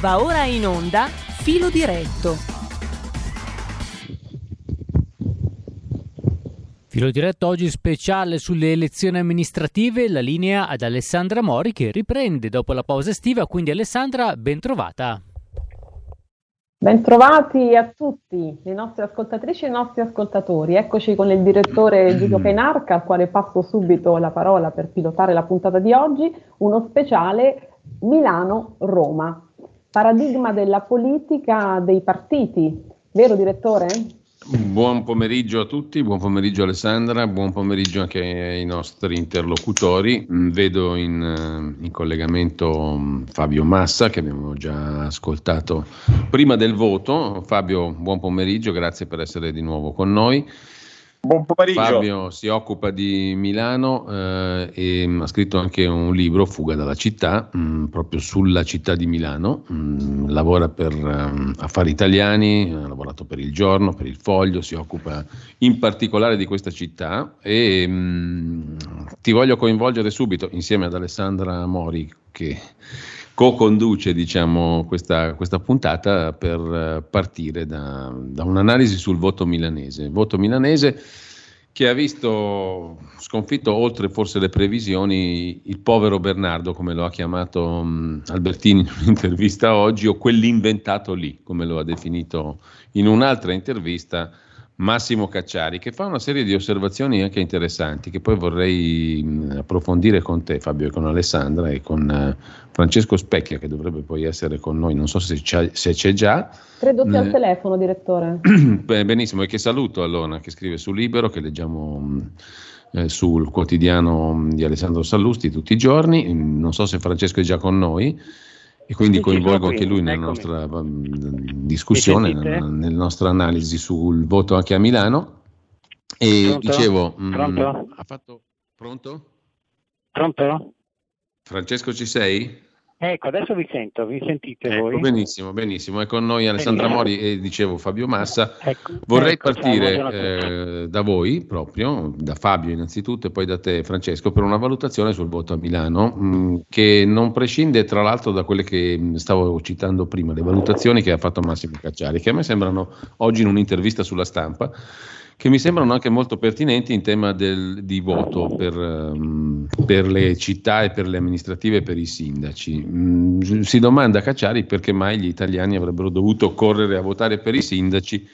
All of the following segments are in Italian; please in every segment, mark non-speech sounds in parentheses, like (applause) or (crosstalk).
Va ora in onda Filo diretto. Filo diretto oggi speciale sulle elezioni amministrative, la linea ad Alessandra Mori che riprende dopo la pausa estiva, quindi Alessandra ben trovata. Bentrovati a tutti, le nostre ascoltatrici e i nostri ascoltatori. Eccoci con il direttore Giulio Cainarca, al quale passo subito la parola per pilotare la puntata di oggi, uno speciale Milano-Roma, paradigma della politica dei partiti. Vero direttore? Buon pomeriggio a tutti, buon pomeriggio Alessandra, buon pomeriggio anche ai nostri interlocutori. Mm, vedo in, eh, in, collegamento mm, Fabio Massa che abbiamo già ascoltato prima del voto. Fabio, buon pomeriggio, grazie per essere di nuovo con noi. Buon pomeriggio. Fabio si occupa di Milano eh, e ha scritto anche un libro, Fuga dalla città, mh, mm, proprio sulla città di Milano. Mh, mm, lavora per um, affari italiani, ha lavorato per il giorno, per il foglio, si occupa in particolare di questa città e mh, mm, ti voglio coinvolgere subito insieme ad Alessandra Mori che co-conduce diciamo, questa, questa, puntata per eh, partire da, da, un'analisi sul voto milanese. Voto milanese che ha visto sconfitto oltre forse le previsioni il povero Bernardo, come lo ha chiamato um, Albertini in un'intervista oggi, o quell'inventato lì, come lo ha definito in un'altra intervista Massimo Cacciari, che fa una serie di osservazioni anche interessanti, che poi vorrei approfondire con te, Fabio, e con Alessandra e con uh, Francesco Specchia, che dovrebbe poi essere con noi, non so se c'è, se c'è già. Credo sia al telefono, direttore. (clears throat) Benissimo, e che saluto allora, che scrive su Libero, che leggiamo... Eh, sul quotidiano di Alessandro Sallusti tutti i giorni, non so se Francesco è già con noi, e quindi coinvolgo anche lui nella nostra um, discussione, nella, nella nostra analisi sul voto anche a Milano. E Pronto? dicevo, mm, Pronto? Mh, ha fatto... Pronto? Pronto? Francesco ci sei? Ecco, adesso vi sento, vi sentite ecco, voi? Benissimo, benissimo. È con noi Alessandra Mori e dicevo Fabio Massa. Ecco, Vorrei ecco, partire eh, da voi proprio, da Fabio innanzitutto e poi da te Francesco, per una valutazione sul voto a Milano mh, mm, che non prescinde tra l'altro da quelle che mm, stavo citando prima, le valutazioni che ha fatto Massimo Cacciari, che a me sembrano oggi in un'intervista sulla stampa che mi sembrano anche molto pertinenti in tema del, di voto per, um, per, le città e per le amministrative e per i sindaci. Mm, si domanda a Cacciari perché mai gli italiani avrebbero dovuto correre a votare per i sindaci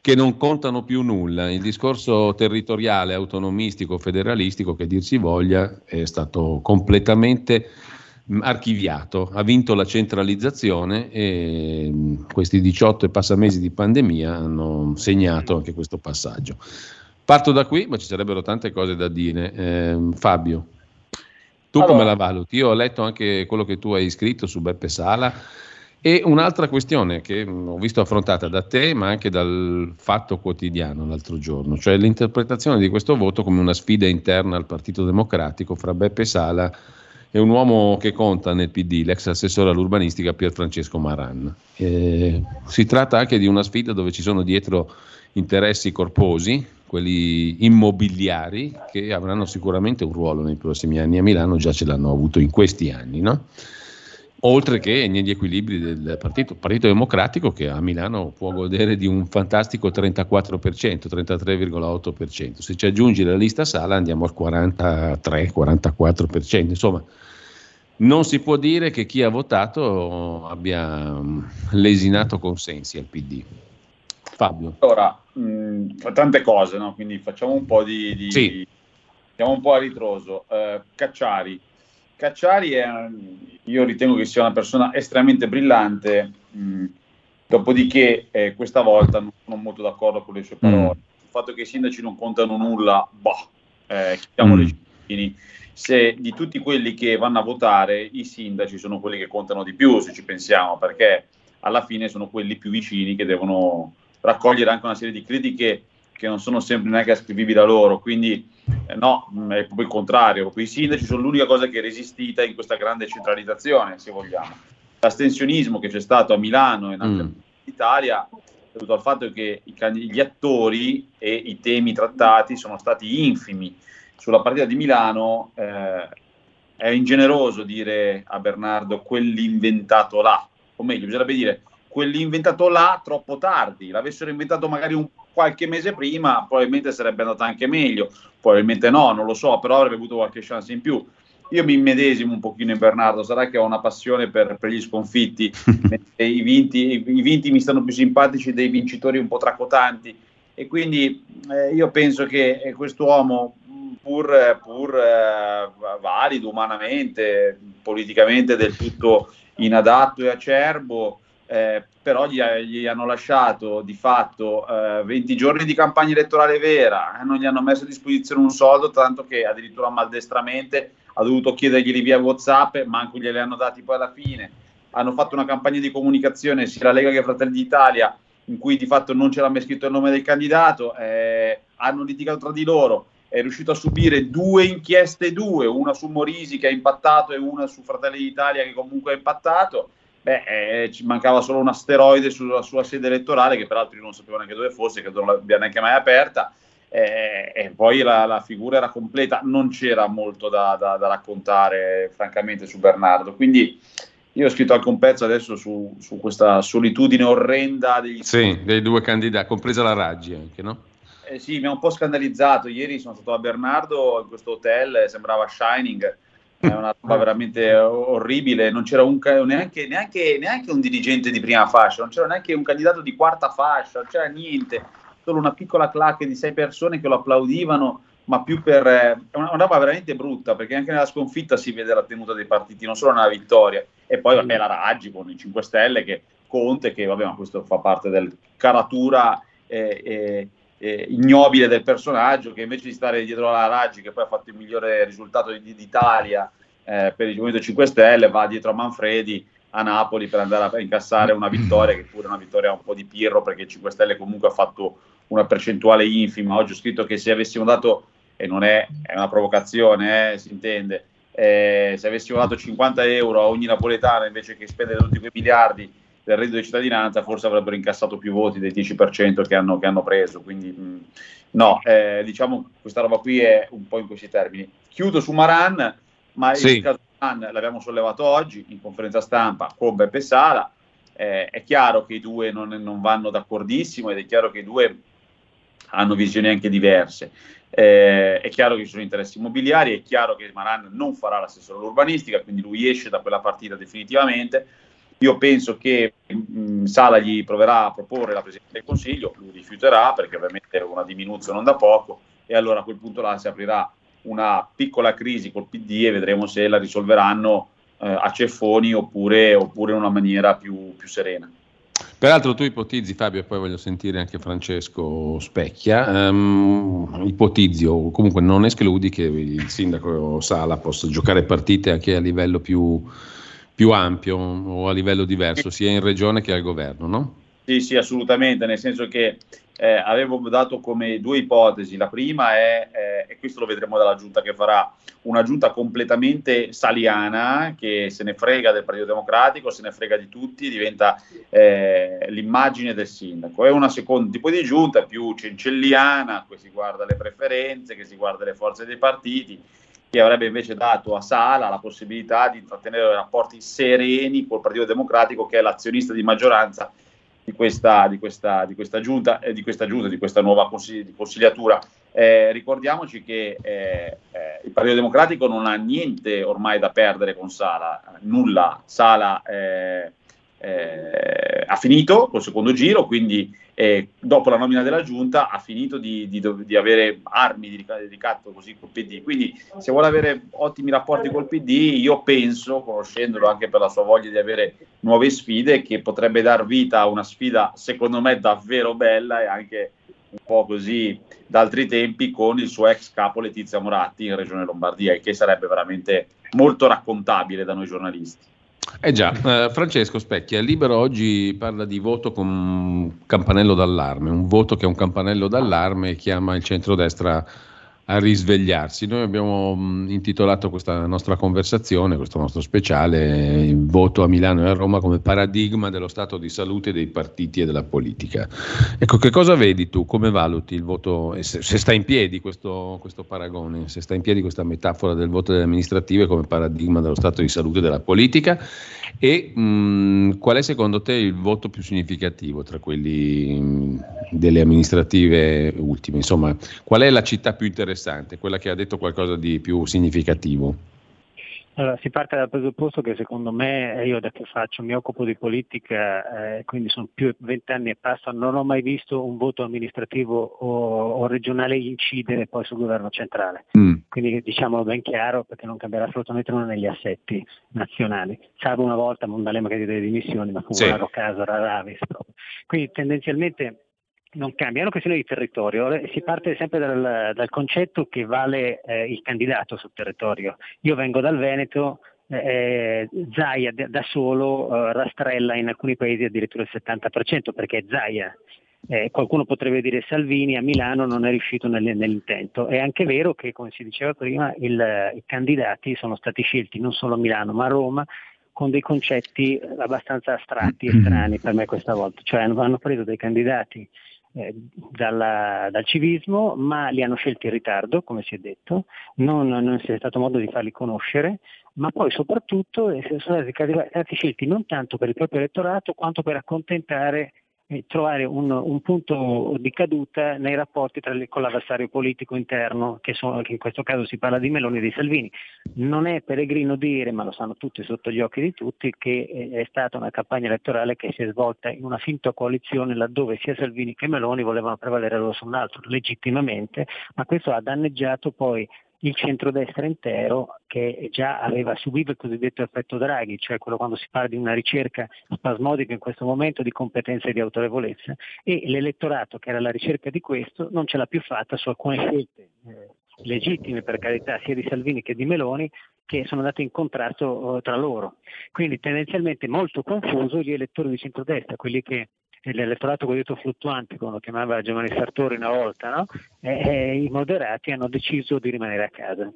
che non contano più nulla. Il discorso territoriale, autonomistico, federalistico, che dir si voglia, è stato completamente archiviato, ha vinto la centralizzazione e questi 18 e passa mesi di pandemia hanno segnato anche questo passaggio. Parto da qui, ma ci sarebbero tante cose da dire. Eh, Fabio, tu allora. come la valuti? Io ho letto anche quello che tu hai scritto su Beppe Sala e un'altra questione che ho visto affrontata da te, ma anche dal Fatto Quotidiano l'altro giorno, cioè l'interpretazione di questo voto come una sfida interna al Partito Democratico fra Beppe Sala e è un uomo che conta nel PD, l'ex assessore all'urbanistica Pier Francesco Maran. Eh, si tratta anche di una sfida dove ci sono dietro interessi corposi, quelli immobiliari, che avranno sicuramente un ruolo nei prossimi anni. A Milano già ce l'hanno avuto in questi anni, no? oltre che negli equilibri del partito, partito Democratico che a Milano può godere di un fantastico 34%, 33,8%. Se ci aggiungi la lista Sala andiamo al 43-44%. Insomma, non si può dire che chi ha votato abbia mm, lesinato consensi al PD. Fabio. Allora, mh, mm, tante cose, no? quindi facciamo un po' di... di sì. Andiamo un po' a ritroso. Uh, Cacciari. Cacciari è, io ritengo che sia una persona estremamente brillante, mh, mm, dopodiché eh, questa volta non sono molto d'accordo con le sue parole. Mm. Il fatto che i sindaci non contano nulla, boh, eh, chiediamo mm. le cittadini se di tutti quelli che vanno a votare i sindaci sono quelli che contano di più, se ci pensiamo, perché alla fine sono quelli più vicini che devono raccogliere anche una serie di critiche che non sono sempre neanche ascrivibili a loro, quindi eh, no, è proprio il contrario, i sindaci sono l'unica cosa che è resistita in questa grande centralizzazione, se vogliamo. L'astensionismo che c'è stato a Milano e in altre mm. Italia è dovuto al fatto che i, gli attori e i temi trattati sono stati infimi sulla partita di Milano eh, è ingeneroso dire a Bernardo quell'inventato là, o meglio, bisognerebbe dire quell'inventato là troppo tardi, l'avessero inventato magari un qualche mese prima, probabilmente sarebbe andata anche meglio, probabilmente no, non lo so, però avrebbe avuto qualche chance in più. Io mi immedesimo un pochino in Bernardo, sarà che ho una passione per, per gli sconfitti, (laughs) i, vinti, i vinti mi stanno più simpatici dei vincitori un po' tracotanti e quindi eh, io penso che eh, quest'uomo, pur, pur eh, valido umanamente, politicamente del tutto inadatto e acerbo, eh, però gli, gli, hanno lasciato di fatto eh, 20 giorni di campagna elettorale vera, eh, non gli hanno messo a disposizione un soldo, tanto che addirittura maldestramente ha dovuto chiederglieli via Whatsapp, manco glieli hanno dati poi alla fine. Hanno fatto una campagna di comunicazione sia la Lega che Fratelli d'Italia, in cui di fatto non c'era mai scritto il nome del candidato, eh, hanno litigato tra di loro, è riuscito a subire due inchieste, due, una su Morisi che ha impattato e una su Fratelli d'Italia che comunque ha impattato beh, eh, ci mancava solo un asteroide sulla sua sede elettorale, che peraltro io non sapevo neanche dove fosse, che non l'abbia neanche mai aperta. Eh, e poi la, la, figura era completa, non c'era molto da, da, da, raccontare, francamente, su Bernardo. Quindi io ho scritto anche un pezzo adesso su, su questa solitudine orrenda degli sì, dei due candidati, compresa la Raggi anche, no? Eh, sì, mi ha un po' scandalizzato. Ieri sono stato a Bernardo in questo hotel, sembrava Shining. È una roba veramente orribile, non c'era un, neanche, neanche, neanche, un dirigente di prima fascia, non c'era neanche un candidato di quarta fascia, non c'era niente, solo una piccola clacche di sei persone che lo applaudivano, ma più per... Eh, è una, una roba veramente brutta, perché anche nella sconfitta si vede la tenuta dei partiti, non solo nella vittoria. E poi vabbè, la Raggi con i 5 Stelle, che Conte, che vabbè, ma questo fa parte del caratura... Eh, eh, eh, ignobile del personaggio che invece di stare dietro alla Raggi che poi ha fatto il migliore risultato d'Italia eh, per il Movimento 5 Stelle va dietro a Manfredi a Napoli per andare a incassare una vittoria che pure è una vittoria un po' di pirro perché il 5 Stelle comunque ha fatto una percentuale infima. Oggi ho scritto che se avessimo dato e non è, è una provocazione eh, si intende eh, se avessimo dato 50 euro a ogni napoletano invece che spendere tutti quei miliardi del reddito di cittadinanza forse avrebbero incassato più voti del 10% che hanno, che hanno preso. Quindi mh, no, eh, diciamo questa roba qui è un po' in questi termini. Chiudo su Maran, ma sì. il caso Maran l'abbiamo sollevato oggi in conferenza stampa con Beppe Sala. Eh, è chiaro che i due non, non, vanno d'accordissimo ed è chiaro che i due hanno visioni anche diverse. Eh, è chiaro che ci sono interessi immobiliari, è chiaro che Maran non farà l'assessore all'urbanistica, quindi lui esce da quella partita definitivamente io penso che mh, mm, Sala gli proverà a proporre la Presidente del Consiglio, lui rifiuterà perché ovviamente è una diminuzione non da poco e allora a quel punto là si aprirà una piccola crisi col PD e vedremo se la risolveranno eh, a ceffoni oppure, oppure, in una maniera più, più, serena. Peraltro tu ipotizzi, Fabio, e poi voglio sentire anche Francesco Specchia, um, ipotizzi o comunque non escludi che il sindaco Sala possa giocare partite anche a livello più più ampio o a livello diverso, sia in regione che al governo, no? Sì, sì, assolutamente, nel senso che eh, avevo dato come due ipotesi. La prima è, eh, e questo lo vedremo dalla giunta che farà, una giunta completamente saliana che se ne frega del Partito Democratico, se ne frega di tutti, diventa eh, l'immagine del sindaco. È una seconda tipo di giunta più cencelliana, che si guarda le preferenze, che si guarda le forze dei partiti che avrebbe invece dato a Sala la possibilità di intrattenere rapporti sereni col Partito Democratico, che è l'azionista di maggioranza di questa, di questa, di questa giunta, eh, di questa giunta, di questa nuova consigli- consigliatura. Eh, ricordiamoci che eh, eh, il Partito Democratico non ha niente ormai da perdere con Sala, nulla. Sala eh, eh, ha finito col secondo giro, quindi eh, dopo la nomina della giunta ha finito di, di, di avere armi di ricatto così col PD. Quindi se vuole avere ottimi rapporti col PD, io penso, conoscendolo anche per la sua voglia di avere nuove sfide, che potrebbe dar vita a una sfida secondo me davvero bella e anche un po' così d'altri tempi con il suo ex capo Letizia Moratti in Regione Lombardia, il che sarebbe veramente molto raccontabile da noi giornalisti. Eh già, eh, Francesco Specchia, Libero oggi parla di voto con campanello d'allarme, un voto che è un campanello d'allarme e chiama il centrodestra a risvegliarsi. Noi abbiamo mh, intitolato questa nostra conversazione, questo nostro speciale, il voto a Milano e a Roma come paradigma dello stato di salute dei partiti e della politica. Ecco, che cosa vedi tu? Come valuti il voto? Se, se sta in piedi questo, questo, paragone, se sta in piedi questa metafora del voto delle amministrative come paradigma dello stato di salute della politica? E mh, qual è secondo te il voto più significativo tra quelli mh, delle amministrative ultime? Insomma, qual è la città più interessante, quella che ha detto qualcosa di più significativo? Allora, si parte dal presupposto che secondo me, io da che faccio, mi occupo di politica, eh, quindi sono più di vent'anni e passa, non ho mai visto un voto amministrativo o, o regionale incidere poi sul governo centrale. Mm. Quindi diciamolo ben chiaro perché non cambierà assolutamente nulla negli assetti nazionali, salvo una volta Mondalema che delle dimissioni, ma fu un raro caso, rara avis. Quindi tendenzialmente non cambia, è una questione di territorio. Si parte sempre dal, dal concetto che vale eh, il candidato sul territorio. Io vengo dal Veneto, eh, Zaia da solo eh, rastrella in alcuni paesi addirittura il 70% perché è Zaia. Eh, qualcuno potrebbe dire Salvini a Milano non è riuscito nel, nell'intento. È anche vero che, come si diceva prima, il, i candidati sono stati scelti non solo a Milano ma a Roma con dei concetti abbastanza astratti e (clears throat) strani per me questa volta. Cioè hanno preso dei candidati eh, dalla, dal civismo, ma li hanno scelti in ritardo, come si è detto, non, non si è stato modo di farli conoscere, ma poi soprattutto eh, sono stati scelti non tanto per il proprio elettorato quanto per accontentare trovare un, un, punto di caduta nei rapporti le, con l'avversario politico interno, che, sono, che, in questo caso si parla di Meloni e di Salvini. Non è peregrino dire, ma lo sanno tutti sotto gli occhi di tutti, che è stata una campagna elettorale che si è svolta in una finta coalizione laddove sia Salvini che Meloni volevano prevalere l'uno su un altro, legittimamente, ma questo ha danneggiato poi il centrodestra intero che già aveva subito il cosiddetto effetto Draghi, cioè quello quando si parla di una ricerca spasmodica in questo momento di competenza e di autorevolezza e l'elettorato che era alla ricerca di questo non ce l'ha più fatta su alcune scelte eh, legittime per carità sia di Salvini che di Meloni che sono andate in contrasto eh, tra loro. Quindi tendenzialmente molto confuso gli elettori di centrodestra, quelli che l'elettorato cosiddetto fluttuante, come lo chiamava Giovanni Sartori una volta, no? e, i moderati hanno deciso di rimanere a casa.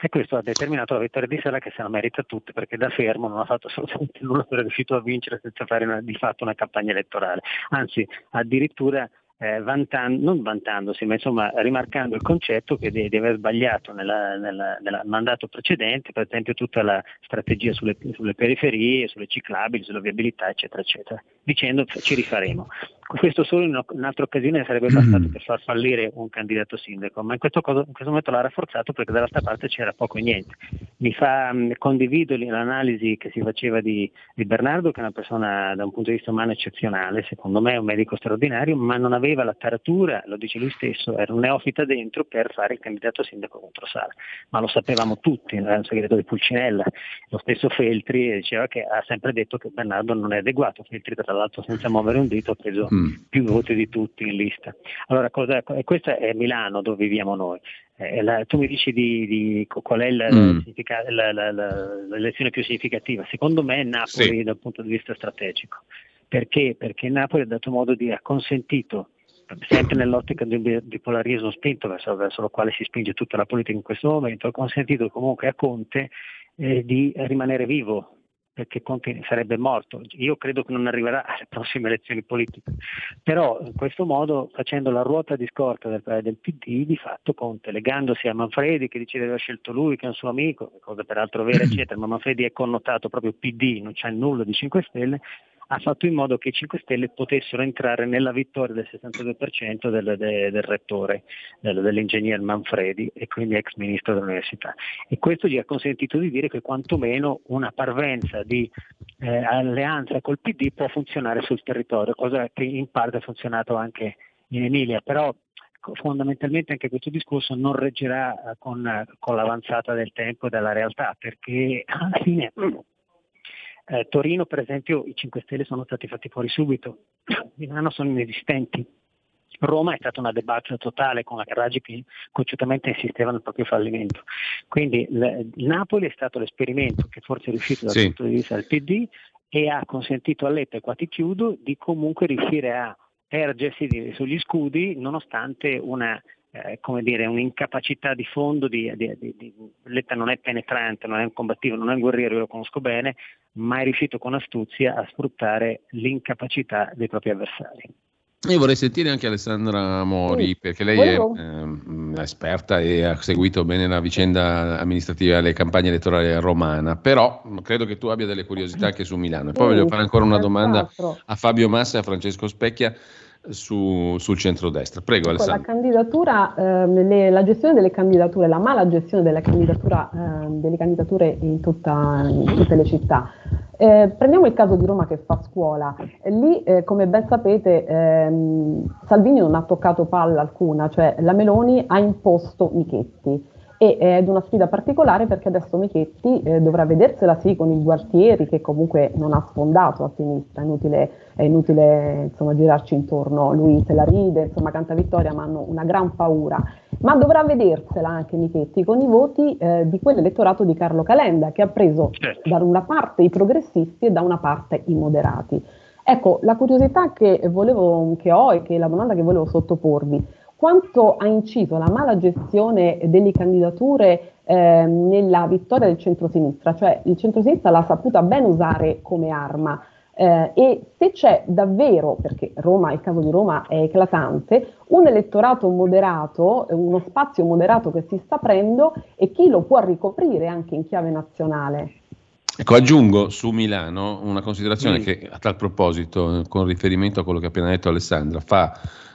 E questo ha determinato la vittoria di Sala che se la merita tutta perché da fermo non ha fatto assolutamente nulla per riuscito a vincere senza fare una, di fatto una campagna elettorale. Anzi, addirittura eh, vantan- non vantandosi, ma insomma rimarcando il concetto che di aver sbagliato nel mandato precedente, per esempio tutta la strategia sulle, sulle, periferie, sulle ciclabili, sulla viabilità, eccetera, eccetera, dicendo ci rifaremo. Questo solo in un'altra occasione sarebbe bastato per far fallire un candidato sindaco, ma in questo, caso, in questo momento l'ha rafforzato perché dall'altra parte c'era poco e niente. Mi fa, condivido l'analisi che si faceva di, di Bernardo, che è una persona da un punto di vista umano eccezionale, secondo me è un medico straordinario, ma non aveva aveva la taratura, lo dice lui stesso, era un neofita dentro per fare il candidato sindaco contro Sala, ma lo sapevamo tutti, era un segreto di Pulcinella, lo stesso Feltri diceva che ha sempre detto che Bernardo non è adeguato, Feltri tra l'altro senza muovere un dito ha preso mm. più voti di tutti in lista. Allora, cosa, questa è Milano dove viviamo noi. Eh, la, tu mi dici di, di qual è la, mm. la, l'elezione più significativa. Secondo me è Napoli sì. dal punto di vista strategico. Perché? Perché Napoli ha dato modo di, ha consentito sempre nell'ottica di un bipolarismo spinto verso, verso il quale si spinge tutta la politica in questo momento, ha consentito comunque a Conte eh, di rimanere vivo, perché Conte sarebbe morto. Io credo che non arriverà alle prossime elezioni politiche, però in questo modo, facendo la ruota di scorta del, del PD, di fatto Conte, legandosi a Manfredi che dice che aveva scelto lui, che è un suo amico, cosa peraltro vera, (clears throat) eccetera, ma Manfredi è connotato proprio PD, non c'è nulla di 5 Stelle, ha fatto in modo che i 5 Stelle potessero entrare nella vittoria del 62% del, de, del rettore, del, dell'ingegner Manfredi e quindi ex ministro dell'università. E questo gli ha consentito di dire che quantomeno una parvenza di eh, alleanza col PD può funzionare sul territorio, cosa che in parte ha funzionato anche in Emilia, però fondamentalmente anche questo discorso non reggerà eh, con, con l'avanzata del tempo e della realtà, perché alla fine eh, Torino, per esempio, i 5 Stelle sono stati fatti fuori subito, (clears throat) Milano sono inesistenti. Roma è stata una debacle totale con la Carraggi che cocciutamente insisteva nel proprio fallimento. Quindi il Napoli è stato l'esperimento che forse è riuscito dal sì. punto di vista del PD e ha consentito a Letta, e qua ti chiudo, di comunque riuscire a ergersi sugli scudi nonostante una eh, come dire, un'incapacità di fondo, di, di, di, Letta non è penetrante, non è un combattivo, non è un guerriero, io lo conosco bene, ma è riuscito con astuzia a sfruttare l'incapacità dei propri avversari. Io vorrei sentire anche Alessandra Mori, sì, perché lei è eh, esperta e ha seguito bene la vicenda amministrativa delle campagne elettorali romana, però credo che tu abbia delle curiosità anche su Milano. E poi sì, voglio fare ancora una domanda a Fabio Massa e a Francesco Specchia su, sul centrodestra. Prego ecco, Alessandro. La candidatura, eh, le, la gestione delle candidature, la mala gestione delle, eh, delle candidature in, tutta, in, tutte le città. Eh, prendiamo il caso di Roma che fa scuola. Lì, eh, come ben sapete, ehm, Salvini non ha toccato palla alcuna, cioè la Meloni ha imposto Michetti e ed una sfida particolare perché adesso Michetti eh, dovrà vedersela sì con il Gualtieri che comunque non ha sfondato a sinistra, è inutile, è inutile insomma, girarci intorno, lui se la ride, insomma canta vittoria ma hanno una gran paura, ma dovrà vedersela anche Michetti con i voti eh, di quell'elettorato di Carlo Calenda che ha preso certo. da una parte i progressisti e da una parte i moderati. Ecco, la curiosità che, volevo, che ho e che la domanda che volevo sottoporvi, quanto ha inciso la mala gestione delle candidature eh, nella vittoria del centrosinistra, cioè il centrosinistra l'ha saputa ben usare come arma eh, e se c'è davvero, perché Roma, il caso di Roma è eclatante, un elettorato moderato, uno spazio moderato che si sta aprendo e chi lo può ricoprire anche in chiave nazionale. Ecco, aggiungo su Milano una considerazione mm. che a tal proposito, con riferimento a quello che ha appena detto Alessandra, fa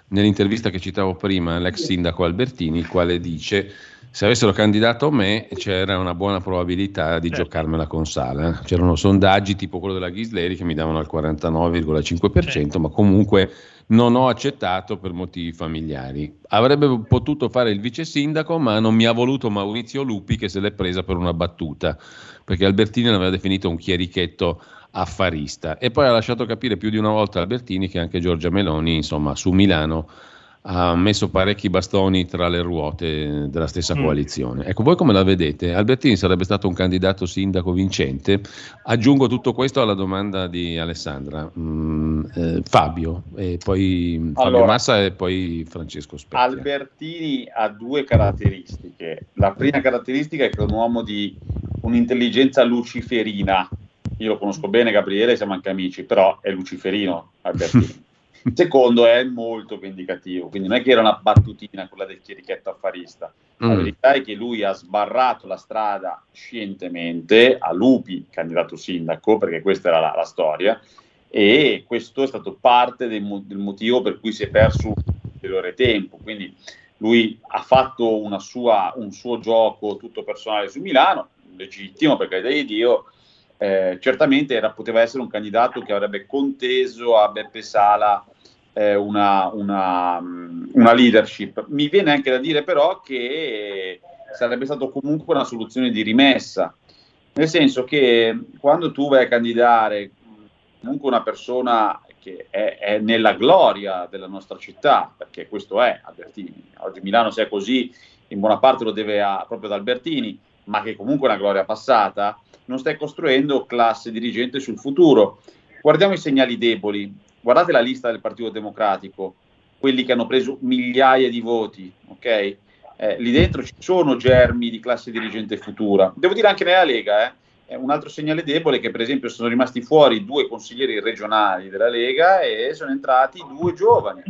nell'intervista che citavo prima l'ex sindaco Albertini, il quale dice se avessero candidato me c'era una buona probabilità di eh. giocarmela con Sala. C'erano sondaggi tipo quello della Ghisleri che mi davano il 49,5%, certo. ma comunque non ho accettato per motivi familiari. Avrebbe potuto fare il vice sindaco, ma non mi ha voluto Maurizio Lupi che se l'è presa per una battuta, perché Albertini l'aveva definito un chierichetto affarista. E poi ha lasciato capire più di una volta Albertini che anche Giorgia Meloni, insomma, su Milano ha messo parecchi bastoni tra le ruote della stessa mm. coalizione. Ecco, voi come la vedete? Albertini sarebbe stato un candidato sindaco vincente? Aggiungo tutto questo alla domanda di Alessandra. Mm, eh, Fabio, e poi Fabio allora, Massa e poi Francesco Specchia. Albertini ha due caratteristiche. La prima caratteristica è che è un uomo di un'intelligenza luciferina, io lo conosco bene Gabriele, siamo anche amici, però è luciferino Albertini. (laughs) Secondo è molto vendicativo, quindi non è che era una battutina quella del chierichetto affarista. La mm. verità è che lui ha sbarrato la strada scientemente a Lupi, candidato sindaco, perché questa era la, la storia, e questo è stato parte del, del, motivo per cui si è perso ulteriore tempo. Quindi lui ha fatto sua, un suo gioco tutto personale su Milano, legittimo per carità di Dio, eh, certamente era, poteva essere un candidato che avrebbe conteso a Beppe Sala eh, una, una, una, leadership. Mi viene anche da dire però che sarebbe stato comunque una soluzione di rimessa, nel senso che quando tu vai a candidare comunque una persona che è, è nella gloria della nostra città, perché questo è Albertini, oggi Milano se è così in buona parte lo deve a, proprio ad Albertini, ma che comunque è una gloria passata, non stai costruendo classe dirigente sul futuro. Guardiamo i segnali deboli, guardate la lista del Partito Democratico, quelli che hanno preso migliaia di voti, ok? Eh, lì dentro ci sono germi di classe dirigente futura. Devo dire anche nella Lega, eh, un altro segnale debole è che per esempio sono rimasti fuori due consiglieri regionali della Lega e sono entrati due giovani,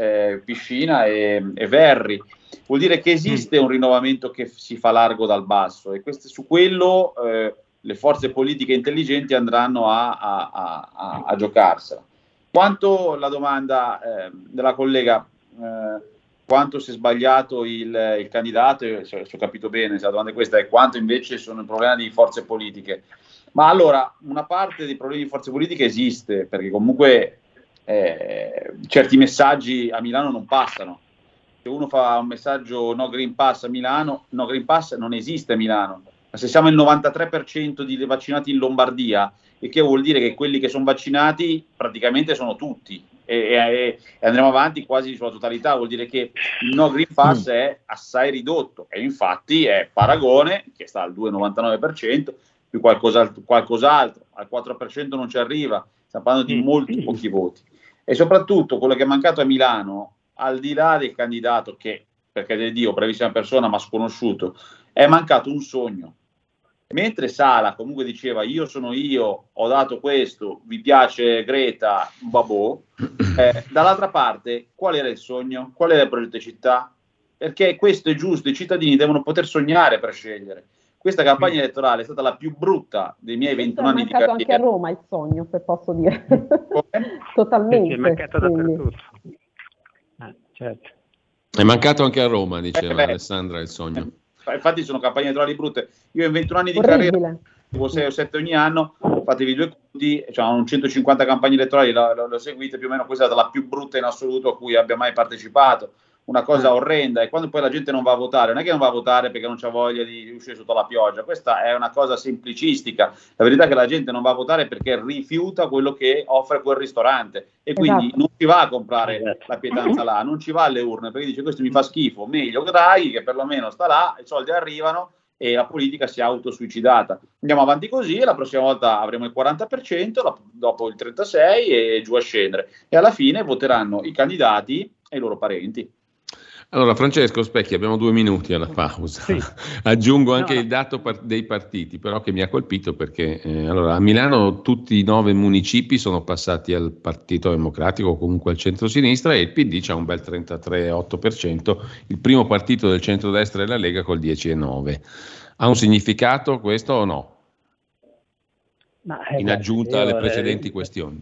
eh, Piscina e, e, Verri. Vuol dire che esiste un rinnovamento che si fa largo dal basso e questo, su quello eh, le forze politiche intelligenti andranno a, a, a, a giocarsela. Quanto la domanda eh, della collega, eh, quanto si è sbagliato il, il candidato, se, se, ho capito bene, se la domanda è questa, è quanto invece sono i problemi di forze politiche. Ma allora, una parte dei problemi di forze politiche esiste, perché comunque eh, certi messaggi a Milano non passano. Se uno fa un messaggio no Green Pass a Milano, no Green Pass non esiste a Milano ma se siamo il 93% di vaccinati in Lombardia, il che vuol dire che quelli che sono vaccinati praticamente sono tutti e, e, e andremo avanti quasi sulla totalità, vuol dire che il no Green Pass mm. è assai ridotto e infatti è Paragone che sta al 2,99% più qualcos'altro, qualcos'altro, al 4% non ci arriva, stiamo parlando di mm. molti pochi voti. E soprattutto quello che è mancato a Milano, al di là del candidato che, perché del Dio, bravissima persona ma sconosciuto, è mancato un sogno Mentre Sala comunque diceva io sono io, ho dato questo, vi piace Greta, babò, eh, dall'altra parte qual era il sogno? Qual era il progetto di città? Perché questo è giusto, i cittadini devono poter sognare per scegliere. Questa campagna elettorale è stata la più brutta dei miei 21 anni di carriera. È mancato anche a Roma il sogno, se posso dire. (laughs) Totalmente. È mancato dappertutto. Ah, certo. È mancato anche a Roma, diceva eh, Alessandra, il sogno. Infatti sono campagne elettorali brutte. Io in 21 anni di Orribile. carriera, tipo 6 o 7 ogni anno, fatevi due conti, cioè un 150 campagne elettorali, le ho seguite più o meno, questa è stata la più brutta in assoluto a cui abbia mai partecipato una cosa eh. orrenda e quando poi la gente non va a votare, non è che non va a votare perché non c'ha voglia di uscire sotto la pioggia, questa è una cosa semplicistica. La verità è che la gente non va a votare perché rifiuta quello che offre quel ristorante e quindi esatto. non ci va a comprare esatto. la pietanza là, non ci va alle urne perché dice questo mi fa schifo, meglio Draghi che perlomeno sta là, i soldi arrivano e la politica si è autosuicidata. Andiamo avanti così e la prossima volta avremo il 40%, dopo il 36% e giù a scendere. E alla fine voteranno i candidati e i loro parenti. Allora, Francesco Specchi, abbiamo due minuti alla pausa. Sì. (laughs) Aggiungo anche no, il dato par- dei partiti, però che mi ha colpito perché eh, allora, a Milano tutti i nove municipi sono passati al Partito Democratico o comunque al centro-sinistra e il PD c'ha un bel 33,8%, il primo partito del centro-destra è la Lega col 10,9%. Ha un significato questo o no? Ma, eh, In aggiunta alle precedenti eh, questioni.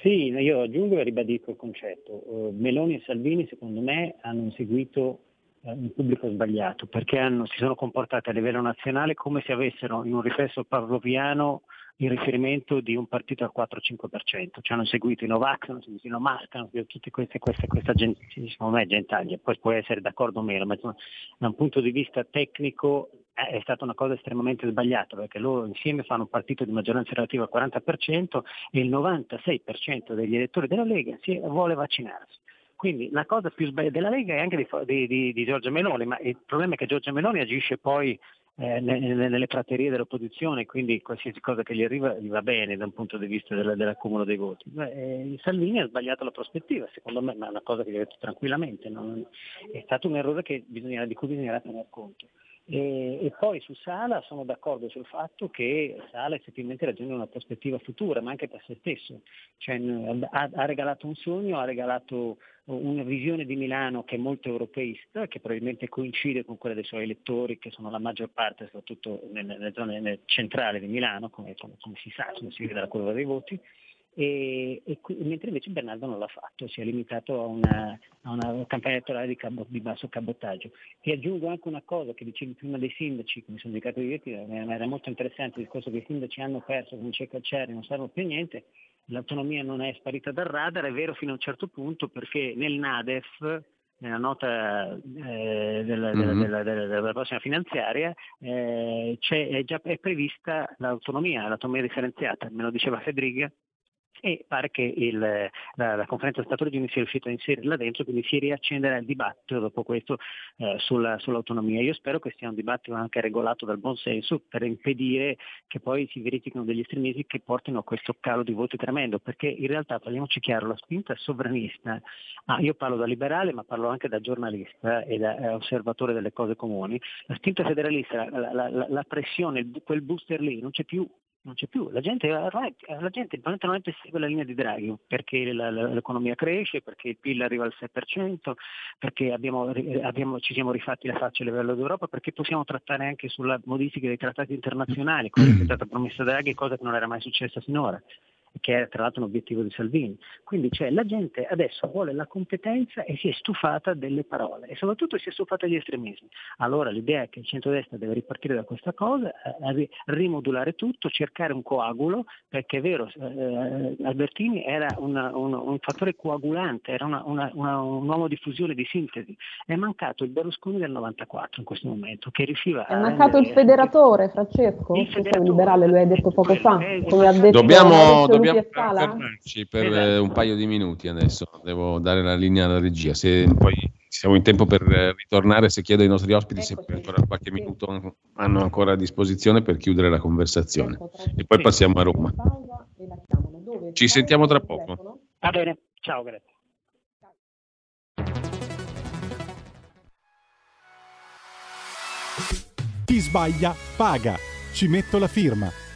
Sì, io aggiungo e ribadisco il concetto. Uh, Meloni e Salvini, secondo me, hanno seguito uh, un pubblico sbagliato perché hanno, si sono comportati a livello nazionale come se avessero in un riflesso pavloviano il riferimento di un partito al 4-5%, cioè hanno seguito i Novax, hanno seguito i Nomask, hanno seguito tutte queste, queste, questa gente, secondo me gentaglia, poi può essere d'accordo o meno, ma insomma, da un punto di vista tecnico è stata una cosa estremamente sbagliata perché loro insieme fanno un partito di maggioranza relativa al 40% e il 96% degli elettori della Lega si vuole vaccinarsi. Quindi la cosa più sbagliata della Lega è anche di, di, di, di Giorgia Meloni, ma il problema è che Giorgia Meloni agisce poi eh, nelle, praterie dell'opposizione, quindi qualsiasi cosa che gli arriva gli va bene da un punto di vista della, dell'accumulo dei voti. Eh, Salvini ha sbagliato la prospettiva, secondo me, ma è una cosa che gli ho detto tranquillamente, non, è stato un errore bisogna, di cui bisognerà tener conto. E, e, poi su Sala sono d'accordo sul fatto che Sala effettivamente raggiunge una prospettiva futura, ma anche per se stesso. Cioè, ha, ha, regalato un sogno, ha regalato una visione di Milano che è molto europeista, che probabilmente coincide con quella dei suoi elettori, che sono la maggior parte, soprattutto nelle, nelle zone centrali di Milano, come, come, come si sa, come si vede dalla curva dei voti e, e, mentre invece Bernardo non l'ha fatto, si è limitato a una, a una campagna elettorale di, cabo, di, basso cabotaggio. E aggiungo anche una cosa che dicevi prima dei sindaci, che mi sono dedicato io, era molto interessante il discorso che i sindaci hanno perso, non c'è Cacciari, non servono più a niente, l'autonomia non è sparita dal radar, è vero fino a un certo punto perché nel NADEF nella nota eh, della, mm-hmm. della, della, della, prossima finanziaria eh, è già è prevista l'autonomia, l'autonomia differenziata, me lo diceva Federica, e pare che il, la, la, conferenza Stato-Regioni sia riuscita a inserirla dentro, quindi si riaccenderà il dibattito dopo questo eh, sulla, sull'autonomia. Io spero che sia un dibattito anche regolato dal buon senso per impedire che poi si verifichino degli estremismi che portino a questo calo di voti tremendo, perché in realtà, parliamoci chiaro, la spinta sovranista, ah, io parlo da liberale ma parlo anche da giornalista e da eh, osservatore delle cose comuni, la spinta federalista, la, la, la pressione, quel booster lì non c'è più non c'è più, la gente, la gente fondamentalmente segue la linea di Draghi perché la, la, l'economia cresce, perché il PIL arriva al 6%, perché abbiamo, abbiamo, ci siamo rifatti la faccia a livello d'Europa, perché possiamo trattare anche sulla modifica dei trattati internazionali, come è stata promessa Draghi, cosa che non era mai successa finora che è tra l'altro un obiettivo di Salvini. Quindi cioè, la gente adesso vuole la competenza e si è stufata delle parole e soprattutto si è stufata degli estremismi. Allora l'idea è che il centrodestra deve ripartire da questa cosa, eh, rimodulare tutto, cercare un coagulo, perché è vero, eh, Albertini era una, un, un, fattore coagulante, era una, una, un uomo di fusione, di sintesi. È mancato il Berlusconi del 94 in questo momento, che riusciva è a... È mancato il federatore, Francesco, il federatore, liberale, lo hai detto poco fa, come ha detto... Dobbiamo, dobbiamo fermarci per esatto. un paio di minuti adesso. Devo dare la linea alla regia. Se poi siamo in tempo per ritornare, se chiedo ai nostri ospiti ecco, se per ancora qualche minuto hanno ancora a disposizione per chiudere la conversazione. Ecco, e poi passiamo a Roma. Ci sentiamo tra poco. Va bene, ciao, grazie. Chi sbaglia paga. ci metto la firma.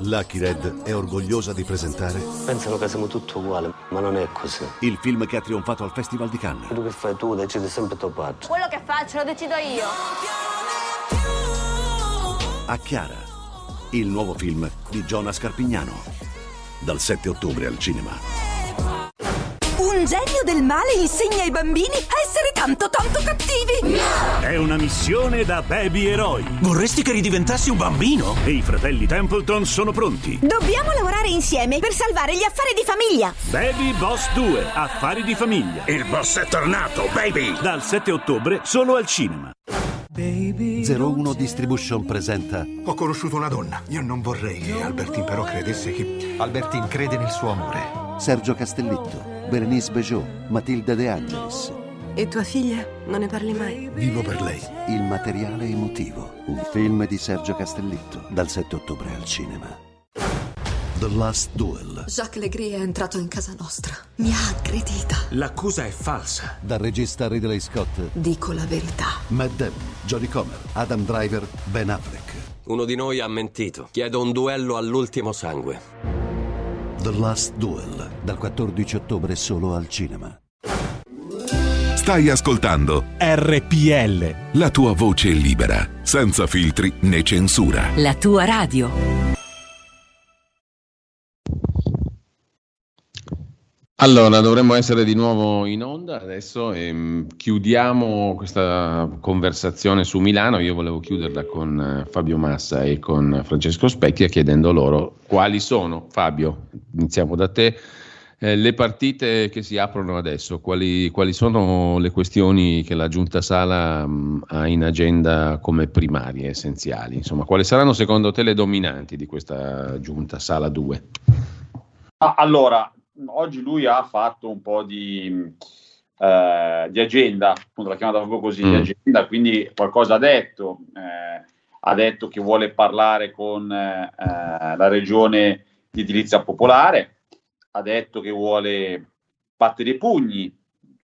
Lucky Red è orgogliosa di presentare Pensano che siamo tutti uguali, ma non è così. il film che ha trionfato al Festival di Cannes. Quello che fai tu decidi sempre tuo padre. Quello che faccio lo decido io. A Chiara, il nuovo film di Jonas Carpignano. Dal 7 ottobre al cinema. Un genio del male insegna ai bambini a essere tanto tanto cattivi. È una missione da baby eroi. Vorresti che ridiventасsi un bambino? E i fratelli Templeton sono pronti. Dobbiamo lavorare insieme per salvare gli affari di famiglia. Baby Boss 2, affari di famiglia. Il boss è tornato, baby! Dal 7 ottobre solo al cinema. 01 Distribution presenta Ho conosciuto una donna. Io non vorrei che Albertine però credesse che... Albertine crede nel suo amore. Sergio Castellitto, Berenice Bejo, Matilda De Angelis. E tua figlia? Non ne parli mai? Vivo per lei. Il materiale emotivo. Un film di Sergio Castellitto. Dal 7 ottobre al cinema. The Last Duel. Jacques Legris è entrato in casa nostra. Mi ha aggredita. L'accusa è falsa. Dal regista Ridley Scott. Dico la verità. Matt Damon, Jodie Comer, Adam Driver, Ben Affleck. Uno di noi ha mentito. Chiedo un duello all'ultimo sangue. The Last Duel. Dal 14 ottobre solo al cinema. Stai ascoltando RPL. la tua voce libera, senza filtri né censura. La tua radio. Allora, dovremmo essere di nuovo in onda adesso e mh, chiudiamo questa conversazione su Milano. Io volevo chiuderla con eh, Fabio Massa e con Francesco Specchia chiedendo loro quali sono, Fabio, iniziamo da te, eh, le partite che si aprono adesso, quali, quali sono le questioni che la Giunta Sala mh, ha in agenda come primarie, essenziali? Insomma, quali saranno secondo te le dominanti di questa Giunta Sala 2? Ah, allora, oggi lui ha fatto un po' di, eh, di agenda, appunto l'ha chiamata proprio così, Mm. di agenda, quindi qualcosa ha detto. eh, ha detto che vuole parlare con eh, la regione di edilizia popolare, ha detto che vuole battere i pugni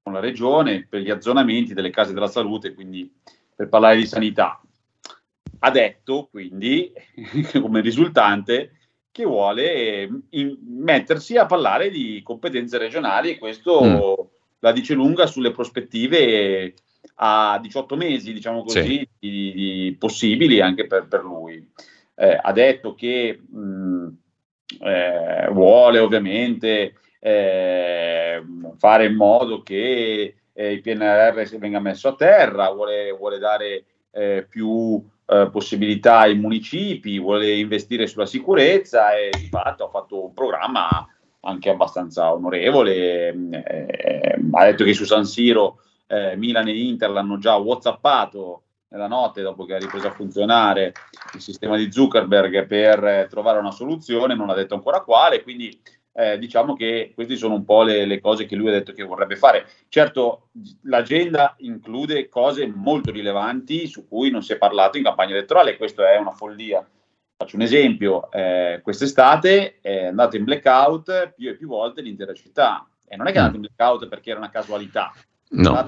con la regione per gli azzonamenti delle case della salute, quindi per parlare di sanità. Ha detto quindi, (laughs) come risultante, che vuole in- mettersi a parlare di competenze regionali e questo Mm. la dice lunga sulle prospettive a 18 mesi, diciamo così, Sì. di- di possibili anche per, per lui. Eh, ha detto che mh, eh, vuole ovviamente eh, fare in modo che eh, il PNRR venga messo a terra, vuole, vuole dare eh, più eh, possibilità ai municipi, vuole investire sulla sicurezza e di fatto ha fatto un programma anche abbastanza onorevole. eh, ha detto che su San Siro eh, Milan e Inter l'hanno già whatsappato nella notte dopo che ha ripreso a funzionare il sistema di Zuckerberg per eh, trovare una soluzione, non ha detto ancora quale, quindi eh, diciamo che queste sono un po' le, le cose che lui ha detto che vorrebbe fare. Certo, l'agenda include cose molto rilevanti su cui non si è parlato in campagna elettorale, questo è una follia. Faccio un esempio, eh, quest'estate è andata in blackout più e più volte l'intera città. E non è che è andata in blackout perché era una casualità, No,